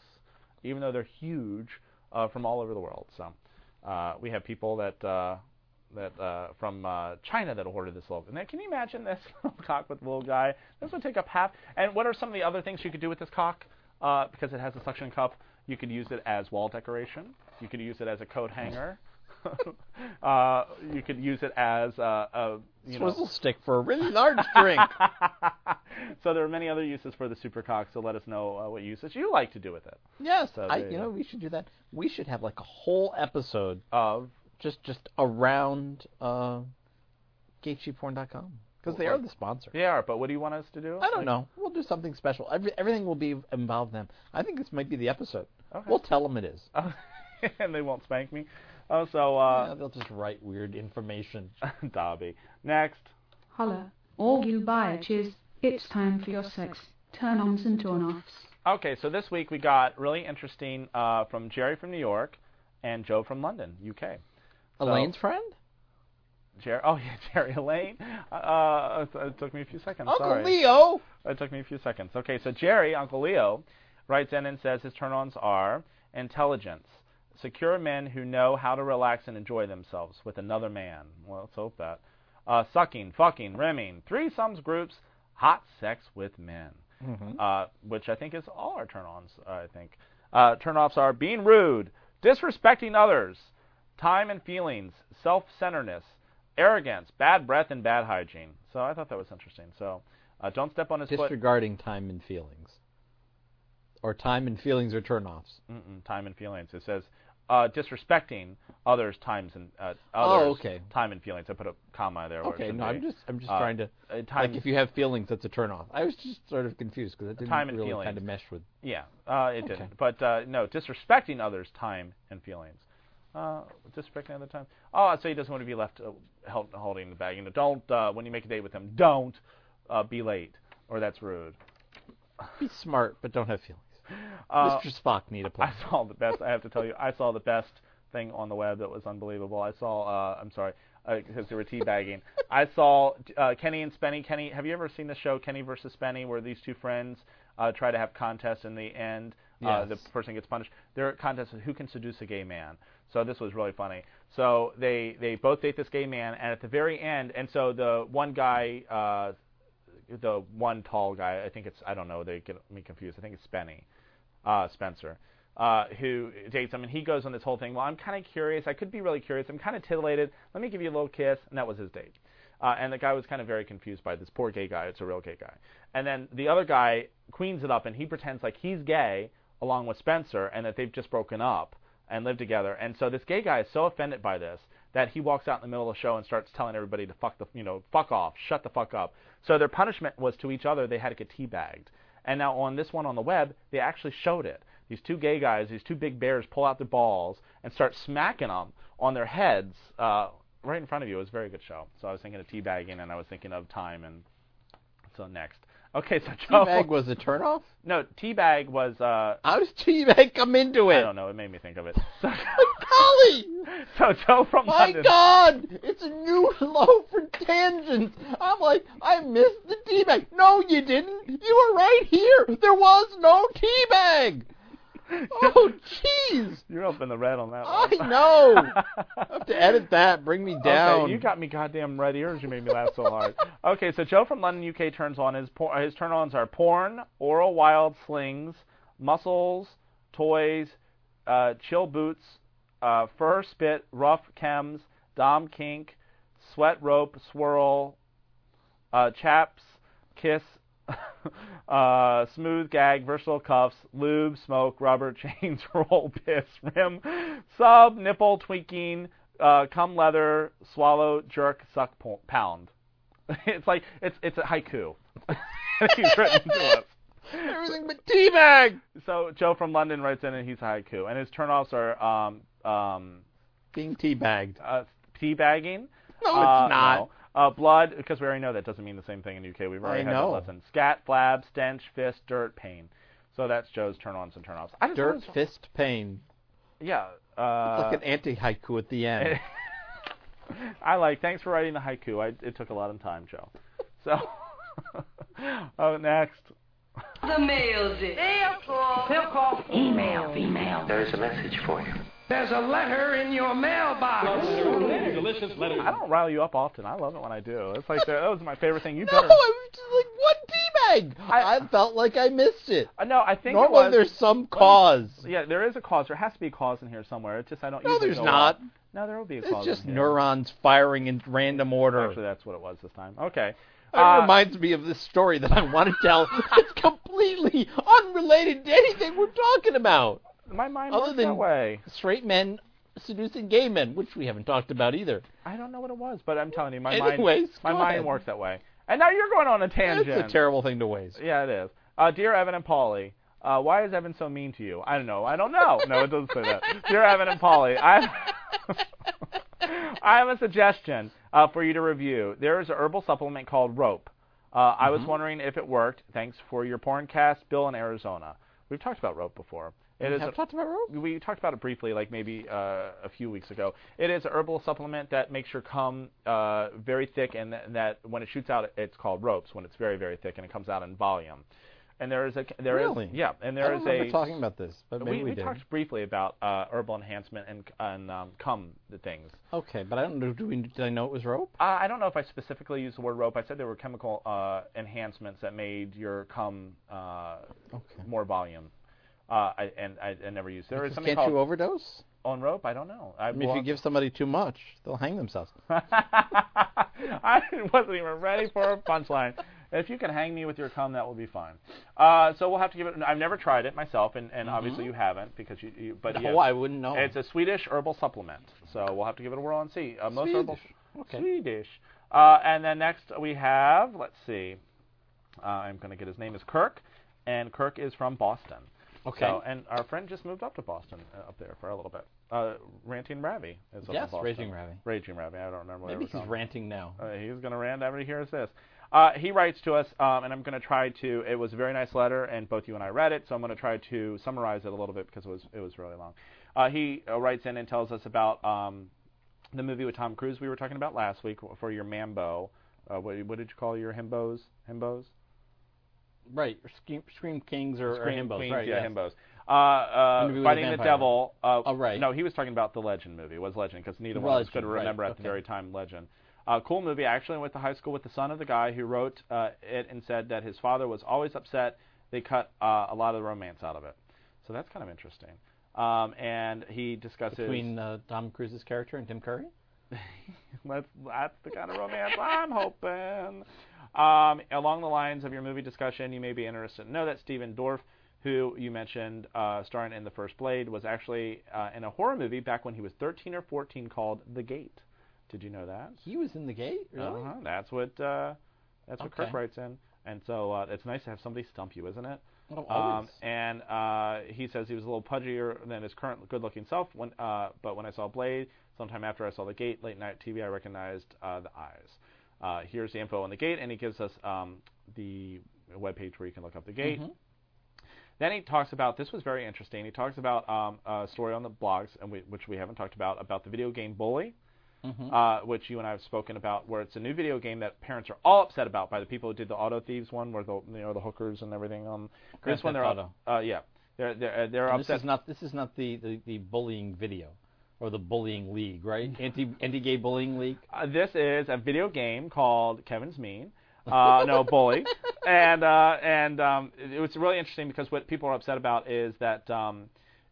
Speaker 2: even though they're huge, from all over the world. So uh, we have people that uh, that uh, from uh, China that ordered this little. Now, can you imagine this <laughs> little cock with the little guy? This would take up half. And what are some of the other things you could do with this cock? Uh, because it has a suction cup, you could use it as wall decoration. You could use it as a coat hanger. <laughs> uh, you could use it as uh, a you know.
Speaker 3: Swizzle stick for a really large drink. <laughs>
Speaker 2: so there are many other uses for the super cock. So let us know uh, what uses you like to do with it.
Speaker 3: yes,
Speaker 2: So
Speaker 3: I,
Speaker 2: you
Speaker 3: know we should do that. We should have like a whole episode
Speaker 2: Of
Speaker 3: just just around uh, gaycheapporn.com because they are the sponsor.
Speaker 2: they are, but what do you want us to do?
Speaker 3: I don't
Speaker 2: Like-
Speaker 3: know. We'll do something special. Every, everything will be involved in them. I think this might be the episode.
Speaker 2: Okay.
Speaker 3: We'll tell them it is.
Speaker 2: Oh, <laughs> and they won't spank me. Oh, so uh,
Speaker 3: Yeah, they'll just write weird information. <laughs>
Speaker 2: Dobby. Next.
Speaker 7: Holla. All you bitches, it's time for your sex. Turn ons and turn offs.
Speaker 2: Okay, so this week we got really interesting uh, from Jerry from New York and Joe from London, UK. So-
Speaker 3: Elaine's friend?
Speaker 2: Jerry. Oh <laughs> yeah, Jerry Elaine. Uh, it, it took me a few seconds.
Speaker 3: Uncle
Speaker 2: sorry.
Speaker 3: Leo!
Speaker 2: It took me a few seconds. Okay, so Jerry, Uncle Leo, writes in and says his turn-ons are intelligence, secure men who know how to relax and enjoy themselves with another man. Well, let's hope that. Uh, sucking, fucking, rimming, threesomes, groups, hot sex with men, uh, which I think is all our turn-ons. Uh, I think uh, turn-offs are being rude, disrespecting others, time and feelings, self-centeredness, arrogance, bad breath, and bad hygiene. So I thought that was interesting. So uh, don't step on his foot.
Speaker 3: Disregarding time and feelings. Or time and feelings are turnoffs.
Speaker 2: Mm-mm, time and feelings. It says uh, disrespecting others' times and uh,
Speaker 3: Oh,
Speaker 2: others'
Speaker 3: okay.
Speaker 2: time and feelings. I put a comma there.
Speaker 3: Okay, no, I'm just I'm just
Speaker 2: Uh,
Speaker 3: trying to
Speaker 2: uh, time,
Speaker 3: like if you have feelings, that's a turnoff. I was just sort of confused because that didn't
Speaker 2: Time and
Speaker 3: really
Speaker 2: feelings.
Speaker 3: kind of mesh with.
Speaker 2: yeah, uh, it
Speaker 3: Okay.
Speaker 2: didn't. But uh, no, disrespecting others' time and feelings. Uh, disrespecting other time. Oh, so he doesn't want to be left uh, held, holding the bag. You know, don't uh, when you make a date with him, don't uh, be late, or that's rude.
Speaker 3: Be smart, but don't have feelings.
Speaker 2: Uh,
Speaker 3: Mr. Spock need a plan.
Speaker 2: I saw the best. I have to tell you, I saw the best thing on the web that was unbelievable. I saw. Uh, I'm sorry, because they were teabagging. I saw uh, Kenny and Spenny. Kenny, have you ever seen the show Kenny versus Spenny, where these two friends uh, try to have contests in the end? Uh, the
Speaker 3: Yes.
Speaker 2: person gets punished. Their contest is who can seduce a gay man. So this was really funny. So they they both date this gay man, and at the very end, and so the one guy. Uh, the one tall guy, I think it's I don't know, they get me confused. I think it's Spenny, uh, Spencer, uh, who dates him, and he goes on this whole thing. Well, I'm kind of curious. I could be really curious. I'm kind of titillated. Let me give you a little kiss, and that was his date. Uh, and the guy was kind of very confused by this poor gay guy. It's a real gay guy. And then the other guy queens it up, and he pretends like he's gay along with Spencer, and that they've just broken up and live together. And so this gay guy is so offended by this that he walks out in the middle of the show and starts telling everybody to fuck the, you know, fuck off, shut the fuck up. So their punishment was to each other they had to get teabagged. And now on this one on the web, they actually showed it. These two gay guys, these two big bears, pull out their balls and start smacking them on their heads uh, right in front of you. It was a very good show. So I was thinking of teabagging, and I was thinking of time. And so next, okay, so Joe.
Speaker 3: Teabag was a turnoff.
Speaker 2: no, teabag was. Uh,
Speaker 3: How does teabag come into it?
Speaker 2: I don't know. It made me think of it. So, <laughs>
Speaker 3: Golly!
Speaker 2: So Joe from
Speaker 3: My
Speaker 2: London.
Speaker 3: God! It's a new <laughs> low for tangents. I'm like, I missed the teabag. No, you didn't. You were right here. There was no teabag. <laughs> Oh, jeez.
Speaker 2: You're up in the red on that one.
Speaker 3: I know. I <laughs> have to edit that. Bring me down.
Speaker 2: Okay, you got me goddamn red ears. You made me laugh so hard. Okay, so Joe from London, UK turns on his por- his turn-ons are porn, oral wild slings, muscles, toys, uh, chill boots, uh, fur spit, rough chems, dom kink, sweat rope, swirl, uh, chaps, kiss, <laughs> uh, smooth gag, versatile cuffs, lube, smoke, rubber, <laughs> chains, roll, piss, rim, sub, nipple, tweaking, uh, cum leather, swallow, jerk, suck, po- pound. <laughs> it's like it's it's a haiku. He's written to us.
Speaker 3: Everything but teabag.
Speaker 2: So Joe from London writes in and he's haiku, and his turnoffs are um um
Speaker 3: Being teabagged.
Speaker 2: uh, teabagging.
Speaker 3: No,
Speaker 2: Uh,
Speaker 3: it's not.
Speaker 2: no. Uh, blood, because we already know that doesn't mean the same thing in the UK. We've already
Speaker 3: I
Speaker 2: had
Speaker 3: know.
Speaker 2: that lesson. Scat, flab, stench, fist, dirt, pain. So that's Joe's turn-ons and turn-offs. I just
Speaker 3: Dirt, fist, pain.
Speaker 2: Yeah.
Speaker 3: It's
Speaker 2: Uh,
Speaker 3: like an anti-haiku at the end. <laughs>
Speaker 2: I like. Thanks for writing the haiku. I, it took a lot of time, Joe. So, <laughs> oh, next.
Speaker 8: The mail's it. Mail call. Mail call. Email, female.
Speaker 9: There's a message for you.
Speaker 6: There's a letter in your mailbox.
Speaker 9: delicious letters.
Speaker 2: I don't rile you up often. I love it when I do. It's like <laughs> that was my favorite thing. You
Speaker 3: No,
Speaker 2: better.
Speaker 3: I was just like one teabag.
Speaker 2: I-
Speaker 3: I, felt like I missed it.
Speaker 2: Uh, no, I think it
Speaker 3: Normally
Speaker 2: was,
Speaker 3: there's some cause.
Speaker 2: Yeah, there is a cause. There has to be a cause in here somewhere. It's just I don't.
Speaker 3: No, there's
Speaker 2: go
Speaker 3: not.
Speaker 2: off. No, there will be a
Speaker 3: It's
Speaker 2: cause.
Speaker 3: just
Speaker 2: in here.
Speaker 3: neurons firing in random order.
Speaker 2: Actually, that's what it was this time. Okay.
Speaker 3: It
Speaker 2: Uh,
Speaker 3: reminds me of this story that I want to tell. <laughs> It's completely unrelated to anything we're talking about.
Speaker 2: My mind
Speaker 3: other
Speaker 2: works
Speaker 3: than-
Speaker 2: that way.
Speaker 3: Straight men seducing gay men, which we haven't talked about either.
Speaker 2: I don't know what it was, but I'm telling you, my
Speaker 3: Anyways,
Speaker 2: mind, my mind
Speaker 3: ahead.
Speaker 2: works that way. And now you're going on a tangent.
Speaker 3: It's a terrible thing to waste.
Speaker 2: Yeah, it is. Uh, dear Evan and Paulie, uh, why is Evan so mean to you? I don't know. I don't know. No, it doesn't say that. <laughs> Dear Evan and Paulie, I <laughs> I have a suggestion uh, for you to review. There is a herbal supplement called Rope. Uh, I was wondering if it worked. Thanks for your porn cast, Bill in Arizona. We've talked about Rope before. It
Speaker 3: We
Speaker 2: is
Speaker 3: have
Speaker 2: a-
Speaker 3: talked about rope.
Speaker 2: we talked about it briefly, like maybe uh, a few weeks ago. It is a herbal supplement that makes your cum uh, very thick, and th- that when it shoots out, it's called ropes. When it's very very thick, and it comes out in volume. And there is a there is
Speaker 3: Really?
Speaker 2: yeah, and
Speaker 3: I
Speaker 2: there
Speaker 3: don't
Speaker 2: is a
Speaker 3: talking about this, but maybe
Speaker 2: we,
Speaker 3: we,
Speaker 2: we
Speaker 3: did.
Speaker 2: talked briefly about uh, herbal enhancement and and um, cum the things.
Speaker 3: Okay, but I don't know. Do we, did I know it was rope?
Speaker 2: Uh, I don't know if I specifically used the word rope. I said there were chemical uh, enhancements that made your cum uh,
Speaker 3: Okay.
Speaker 2: more volume. Uh, I, and I, I never used. There is something
Speaker 3: Can't
Speaker 2: called
Speaker 3: you overdose?
Speaker 2: on rope. I don't know. I,
Speaker 3: I mean, if you give somebody too much, they'll hang themselves. <laughs>
Speaker 2: I wasn't even ready for a punchline. If you can hang me with your cum, that will be fine. Uh, so we'll have to give it. I've never tried it myself, and, and obviously you haven't because you. you but
Speaker 3: Mm-hmm. no,
Speaker 2: yes,
Speaker 3: I wouldn't know.
Speaker 2: it's a Swedish herbal supplement. So we'll have to give it a whirl and see. Uh, most herbal
Speaker 3: Swedish. Okay.
Speaker 2: Swedish. Uh, and then next we have. Let's see. Uh, I'm going to get his name is Kirk, and Kirk is from Boston.
Speaker 3: Okay.
Speaker 2: So, and our friend just moved up to Boston, uh, up there for a little bit. Uh, Ranting Ravi is up in
Speaker 3: Yes,
Speaker 2: Boston.
Speaker 3: Raging Ravi.
Speaker 2: Raging Ravi. I don't remember. what
Speaker 3: Maybe he's
Speaker 2: called.
Speaker 3: ranting now.
Speaker 2: Uh, he's going to rant after he hears this. Uh, he writes to us, um, and I'm going to try to. It was a very nice letter, and both you and I read it, so I'm going to try to summarize it a little bit because it was it was really long. Uh, he uh, writes in and tells us about um, the movie with Tom Cruise we were talking about last week for your Mambo. Uh, what, what did you call your himbos? Himbos?
Speaker 3: Right, Scream, Scream Kings or, or Himbos.
Speaker 2: Queens,
Speaker 3: right,
Speaker 2: yeah,
Speaker 3: yes.
Speaker 2: himbos. Uh, uh, Fighting
Speaker 3: a
Speaker 2: the Devil. Uh,
Speaker 3: Oh, right.
Speaker 2: No, he was talking about the Legend movie. It was Legend because neither one of us could
Speaker 3: Legend, right,
Speaker 2: remember at the very time Legend. Uh, cool movie. I actually went to high school with the son of the guy who wrote uh, it and said that his father was always upset they cut uh, a lot of the romance out of it. So that's kind of interesting. Um, and he discusses
Speaker 3: Between uh, Tom Cruise's character and Tim Curry? <laughs>
Speaker 2: that's that's the kind of romance I'm hoping. Um, along the lines of your movie discussion, you may be interested to know that Stephen Dorff, who you mentioned uh, starring in the first Blade, was actually uh, in a horror movie back when he was 13 or 14 called The Gate. Did you know that?
Speaker 3: He was in the gate? Really?
Speaker 2: Uh-huh. That's what uh, that's what Kirk writes in. And so uh, it's nice to have somebody stump you, isn't it?
Speaker 3: Oh,
Speaker 2: Um, and uh, he says he was a little pudgier than his current good-looking self. When, uh, but when I saw Blade, sometime after I saw The Gate, late night TV, I recognized uh, the eyes. Uh, here's the info on The Gate, and he gives us um, the webpage where you can look up The Gate.
Speaker 3: Mhm.
Speaker 2: Then he talks about this was very interesting. He talks about um, a story on the blogs, and we, which we haven't talked about, about the video game Bully
Speaker 3: Mhm.
Speaker 2: uh, which you and I have spoken about, where it's a new video game that parents are all upset about by the people who did the Auto Thieves one, where the you know the hookers and everything. Um,
Speaker 3: Grand
Speaker 2: this one they're
Speaker 3: Auto.
Speaker 2: Uh, yeah, they're they're they're
Speaker 3: And this is not this is not the, the, the bullying video or the bullying league, right? <laughs> Anti anti gay bullying league.
Speaker 2: Uh, this is a video game called Kevin's Mean. Uh, no, Bully, <laughs> and uh, and um, it, was really interesting because what people are upset about is that um,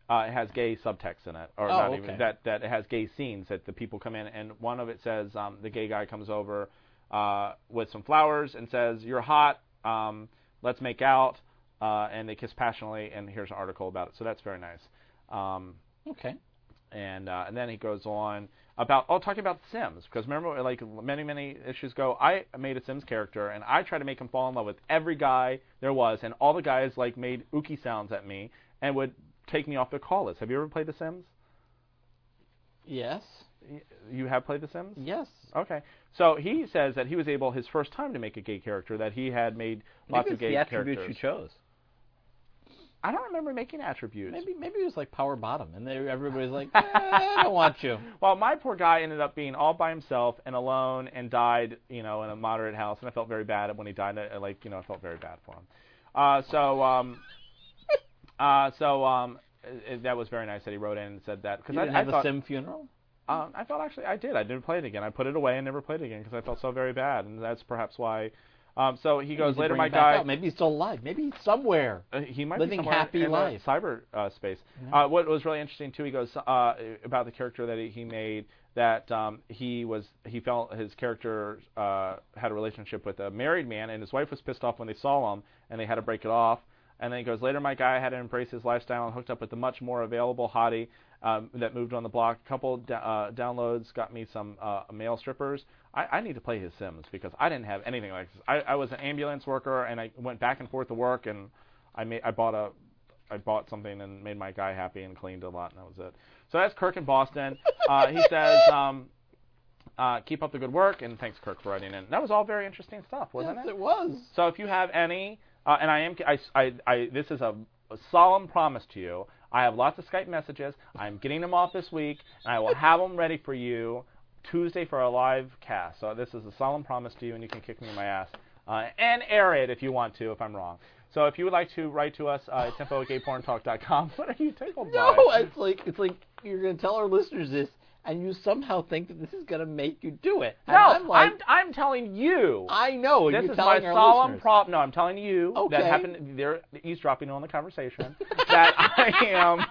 Speaker 2: uh, it has gay subtext in it, or
Speaker 3: Oh,
Speaker 2: not
Speaker 3: okay.
Speaker 2: even that that it has gay scenes that the people come in, and one of it says um, the gay guy comes over uh, with some flowers and says, "You're hot, um, let's make out," uh, and they kiss passionately, and here's an article about it. So that's very nice. Um,
Speaker 3: Okay.
Speaker 2: And uh, and then he goes on about oh talking about Sims because remember like many many issues ago I made a Sims character and I tried to make him fall in love with every guy there was and all the guys like made ookie sounds at me and would take me off their call list. Have you ever played The Sims?
Speaker 3: Yes.
Speaker 2: You have played The Sims?
Speaker 3: Yes.
Speaker 2: Okay. So he says that he was able his first time to make a gay character that he had made lots of gay
Speaker 3: the attributes
Speaker 2: characters.
Speaker 3: you chose.
Speaker 2: I don't remember making attributes.
Speaker 3: Maybe maybe it was like power bottom, and they, everybody's like, <laughs> eh, I don't want you.
Speaker 2: Well, my poor guy ended up being all by himself and alone and died, you know, in a moderate house, and I felt very bad when he died. I, like, you know, I felt very bad for him. Uh, so, um, <laughs> uh, so um, it, that was very nice that he wrote in and said that because
Speaker 3: didn't
Speaker 2: I,
Speaker 3: have
Speaker 2: I thought
Speaker 3: a sim funeral.
Speaker 2: Um, I felt actually I did. I didn't play it again. I put it away and never played it again because I felt so very bad, and that's perhaps why. Um, so he goes later, my guy.
Speaker 3: out. Maybe he's still alive. Maybe he's somewhere.
Speaker 2: Uh, he might
Speaker 3: Living
Speaker 2: be somewhere
Speaker 3: happy
Speaker 2: in
Speaker 3: life.
Speaker 2: cyber uh, space. Uh, what was really interesting too, he goes uh, about the character that he, he made that um, he was he felt his character uh, had a relationship with a married man, and his wife was pissed off when they saw him, and they had to break it off. And then he goes later, my guy had to embrace his lifestyle and hooked up with a much more available hottie um, that moved on the block. A couple da- uh, downloads got me some uh, male strippers. I, I need to play his Sims because I didn't have anything like this. I, I was an ambulance worker and I went back and forth to work and I made I bought a I bought something and made my guy happy and cleaned a lot and that was it. So that's Kirk in Boston. <laughs> Uh, he says, um, uh, keep up the good work and thanks Kirk for writing in. That was all very interesting stuff, wasn't
Speaker 3: yes,
Speaker 2: it?
Speaker 3: it was.
Speaker 2: So if you have any, uh, and I am, I, I, I, this is a, a solemn promise to you. I have lots of Skype messages. I'm getting them off this week, and I will have them ready for you Tuesday for a live cast. So this is a solemn promise to you, and you can kick me in my ass uh, and air it if you want to, if I'm wrong. So if you would like to write to us, uh, tempo at gayporntalk.com. <laughs> What are you tickled
Speaker 3: No,
Speaker 2: by?
Speaker 3: it's like it's like you're gonna tell our listeners this, and you somehow think that this is gonna make you do it. And
Speaker 2: no,
Speaker 3: I'm like,
Speaker 2: I'm, I'm telling you.
Speaker 3: I know.
Speaker 2: this
Speaker 3: you're
Speaker 2: is my solemn prop. No, I'm telling you
Speaker 3: Okay.
Speaker 2: that happened. They're eavesdropping on the conversation. <laughs> that I am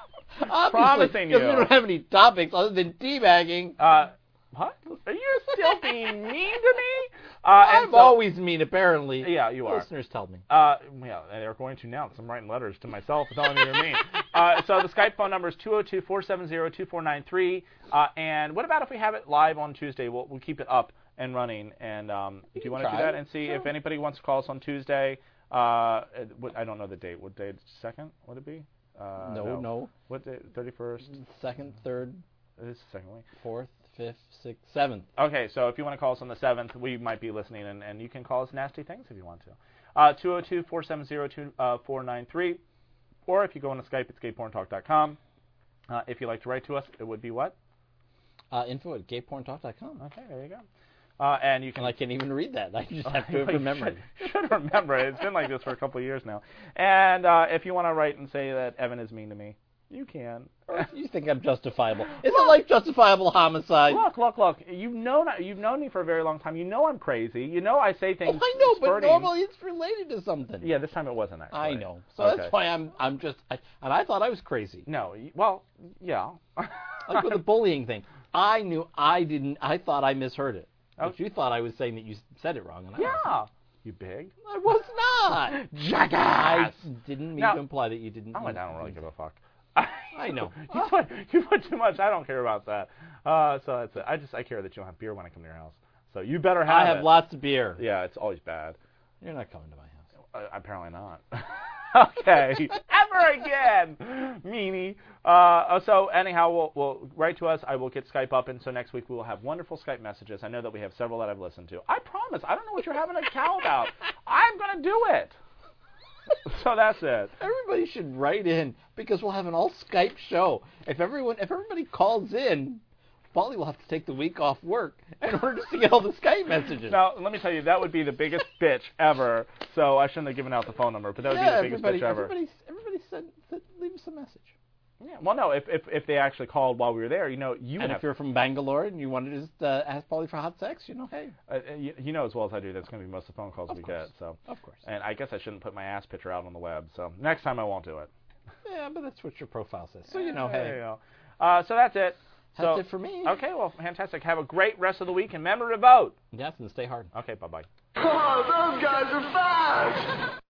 Speaker 3: Obviously,
Speaker 2: promising
Speaker 3: because
Speaker 2: you.
Speaker 3: we don't have any topics other than teabagging.
Speaker 2: Uh, what? Are you still being mean to me? <laughs> Uh, and
Speaker 3: I'm
Speaker 2: so-
Speaker 3: always mean, apparently.
Speaker 2: Yeah, you are.
Speaker 3: Listeners tell me.
Speaker 2: Uh, yeah, they're going to now because I'm writing letters to myself telling me you're mean. <laughs> Uh, so the Skype phone number is 202-470-2493. Uh, and what about if we have it live on Tuesday? We'll, we'll keep it up and running. And um, if you want to do that and see if anybody wants to call us on Tuesday, uh, I don't know the date. What day? Second? Would it be? Uh,
Speaker 3: no, no.
Speaker 2: What day? Thirty first.
Speaker 3: Second, third,
Speaker 2: This second week.
Speaker 3: fourth, fifth, sixth, seventh.
Speaker 2: Okay, so if you want to call us on the 7th, we might be listening, and, and you can call us nasty things if you want to. Uh, 202-470-2493. Or if you go on to Skype, it's gayporntalk.com. Uh, if you'd like to write to us, it would be what?
Speaker 3: Uh, info at gayporntalk.com.
Speaker 2: Okay, there you go. Uh, and you can
Speaker 3: And I can't even read that. I just <laughs> have to remember it.
Speaker 2: should, should remember it. It's been like this for a couple of years now. And uh, if you want to write and say that Evan is mean to me, you can.
Speaker 3: You think I'm justifiable? Is it like justifiable homicide?
Speaker 2: Look, look, look. You've known you've known me for a very long time. You know I'm crazy. You know I say things. Oh.
Speaker 3: I know, but normally it's related to something.
Speaker 2: Yeah, this time it wasn't actually.
Speaker 3: I know. So
Speaker 2: Okay.
Speaker 3: that's why I'm I'm just I, and I thought I was crazy.
Speaker 2: No, well, yeah. <laughs>
Speaker 3: Like with the bullying thing. I knew I didn't I thought I misheard it. But
Speaker 2: oh.
Speaker 3: you thought I was saying that you said it wrong and I wasn't.
Speaker 2: yeah. You big
Speaker 3: I was not. <laughs> I
Speaker 2: jackass.
Speaker 3: didn't mean
Speaker 2: Now-
Speaker 3: to imply that you didn't.
Speaker 2: I went. I don't really give a fuck. <laughs>
Speaker 3: I know.
Speaker 2: you put you put too much. I don't care about that. Uh, so that's it. I just I care that you don't have beer when I come to your house. So you better have
Speaker 3: I have
Speaker 2: it.
Speaker 3: lots of beer.
Speaker 2: Yeah, it's always bad.
Speaker 3: You're not coming to my house.
Speaker 2: Uh, apparently not. <laughs> okay. <laughs> Ever again, meanie. Uh, so anyhow, we'll, we'll write to us. I will get Skype up, and so next week we will have wonderful Skype messages. I know that we have several that I've listened to. I promise. I don't know what you're having a cow about. I'm gonna do it. <laughs> so that's it.
Speaker 3: Everybody should write in because we'll have an all Skype show. If everyone, if everybody calls in, Paulie will have to take the week off work in order to get all the Skype messages.
Speaker 2: Now, let me tell you, that would be the biggest bitch ever. So I shouldn't have given out the phone number, but that would
Speaker 3: yeah,
Speaker 2: be the biggest bitch ever.
Speaker 3: everybody, everybody send, send, leave us a message.
Speaker 2: Yeah. Well, no, if, if if they actually called while we were there, you know, you
Speaker 3: and
Speaker 2: have
Speaker 3: if you're from Bangalore and you want to just uh, ask Paulie for hot sex, you know, hey,
Speaker 2: Uh, uh, you, you know as well as I do that's going to be most of the phone calls
Speaker 3: Of
Speaker 2: we
Speaker 3: course.
Speaker 2: get. So,
Speaker 3: of course.
Speaker 2: and I guess I shouldn't put my ass picture out on the web. So next time I won't do it.
Speaker 3: Yeah, but that's what your profile says. So you know,
Speaker 2: There you
Speaker 3: hey,
Speaker 2: go. Uh, so that's it.
Speaker 3: that's
Speaker 2: so,
Speaker 3: it for me.
Speaker 2: Okay, well, fantastic. Have a great rest of the week and remember to vote.
Speaker 3: Yes, and stay hard.
Speaker 2: Okay, bye bye.
Speaker 9: Oh, those guys are fast!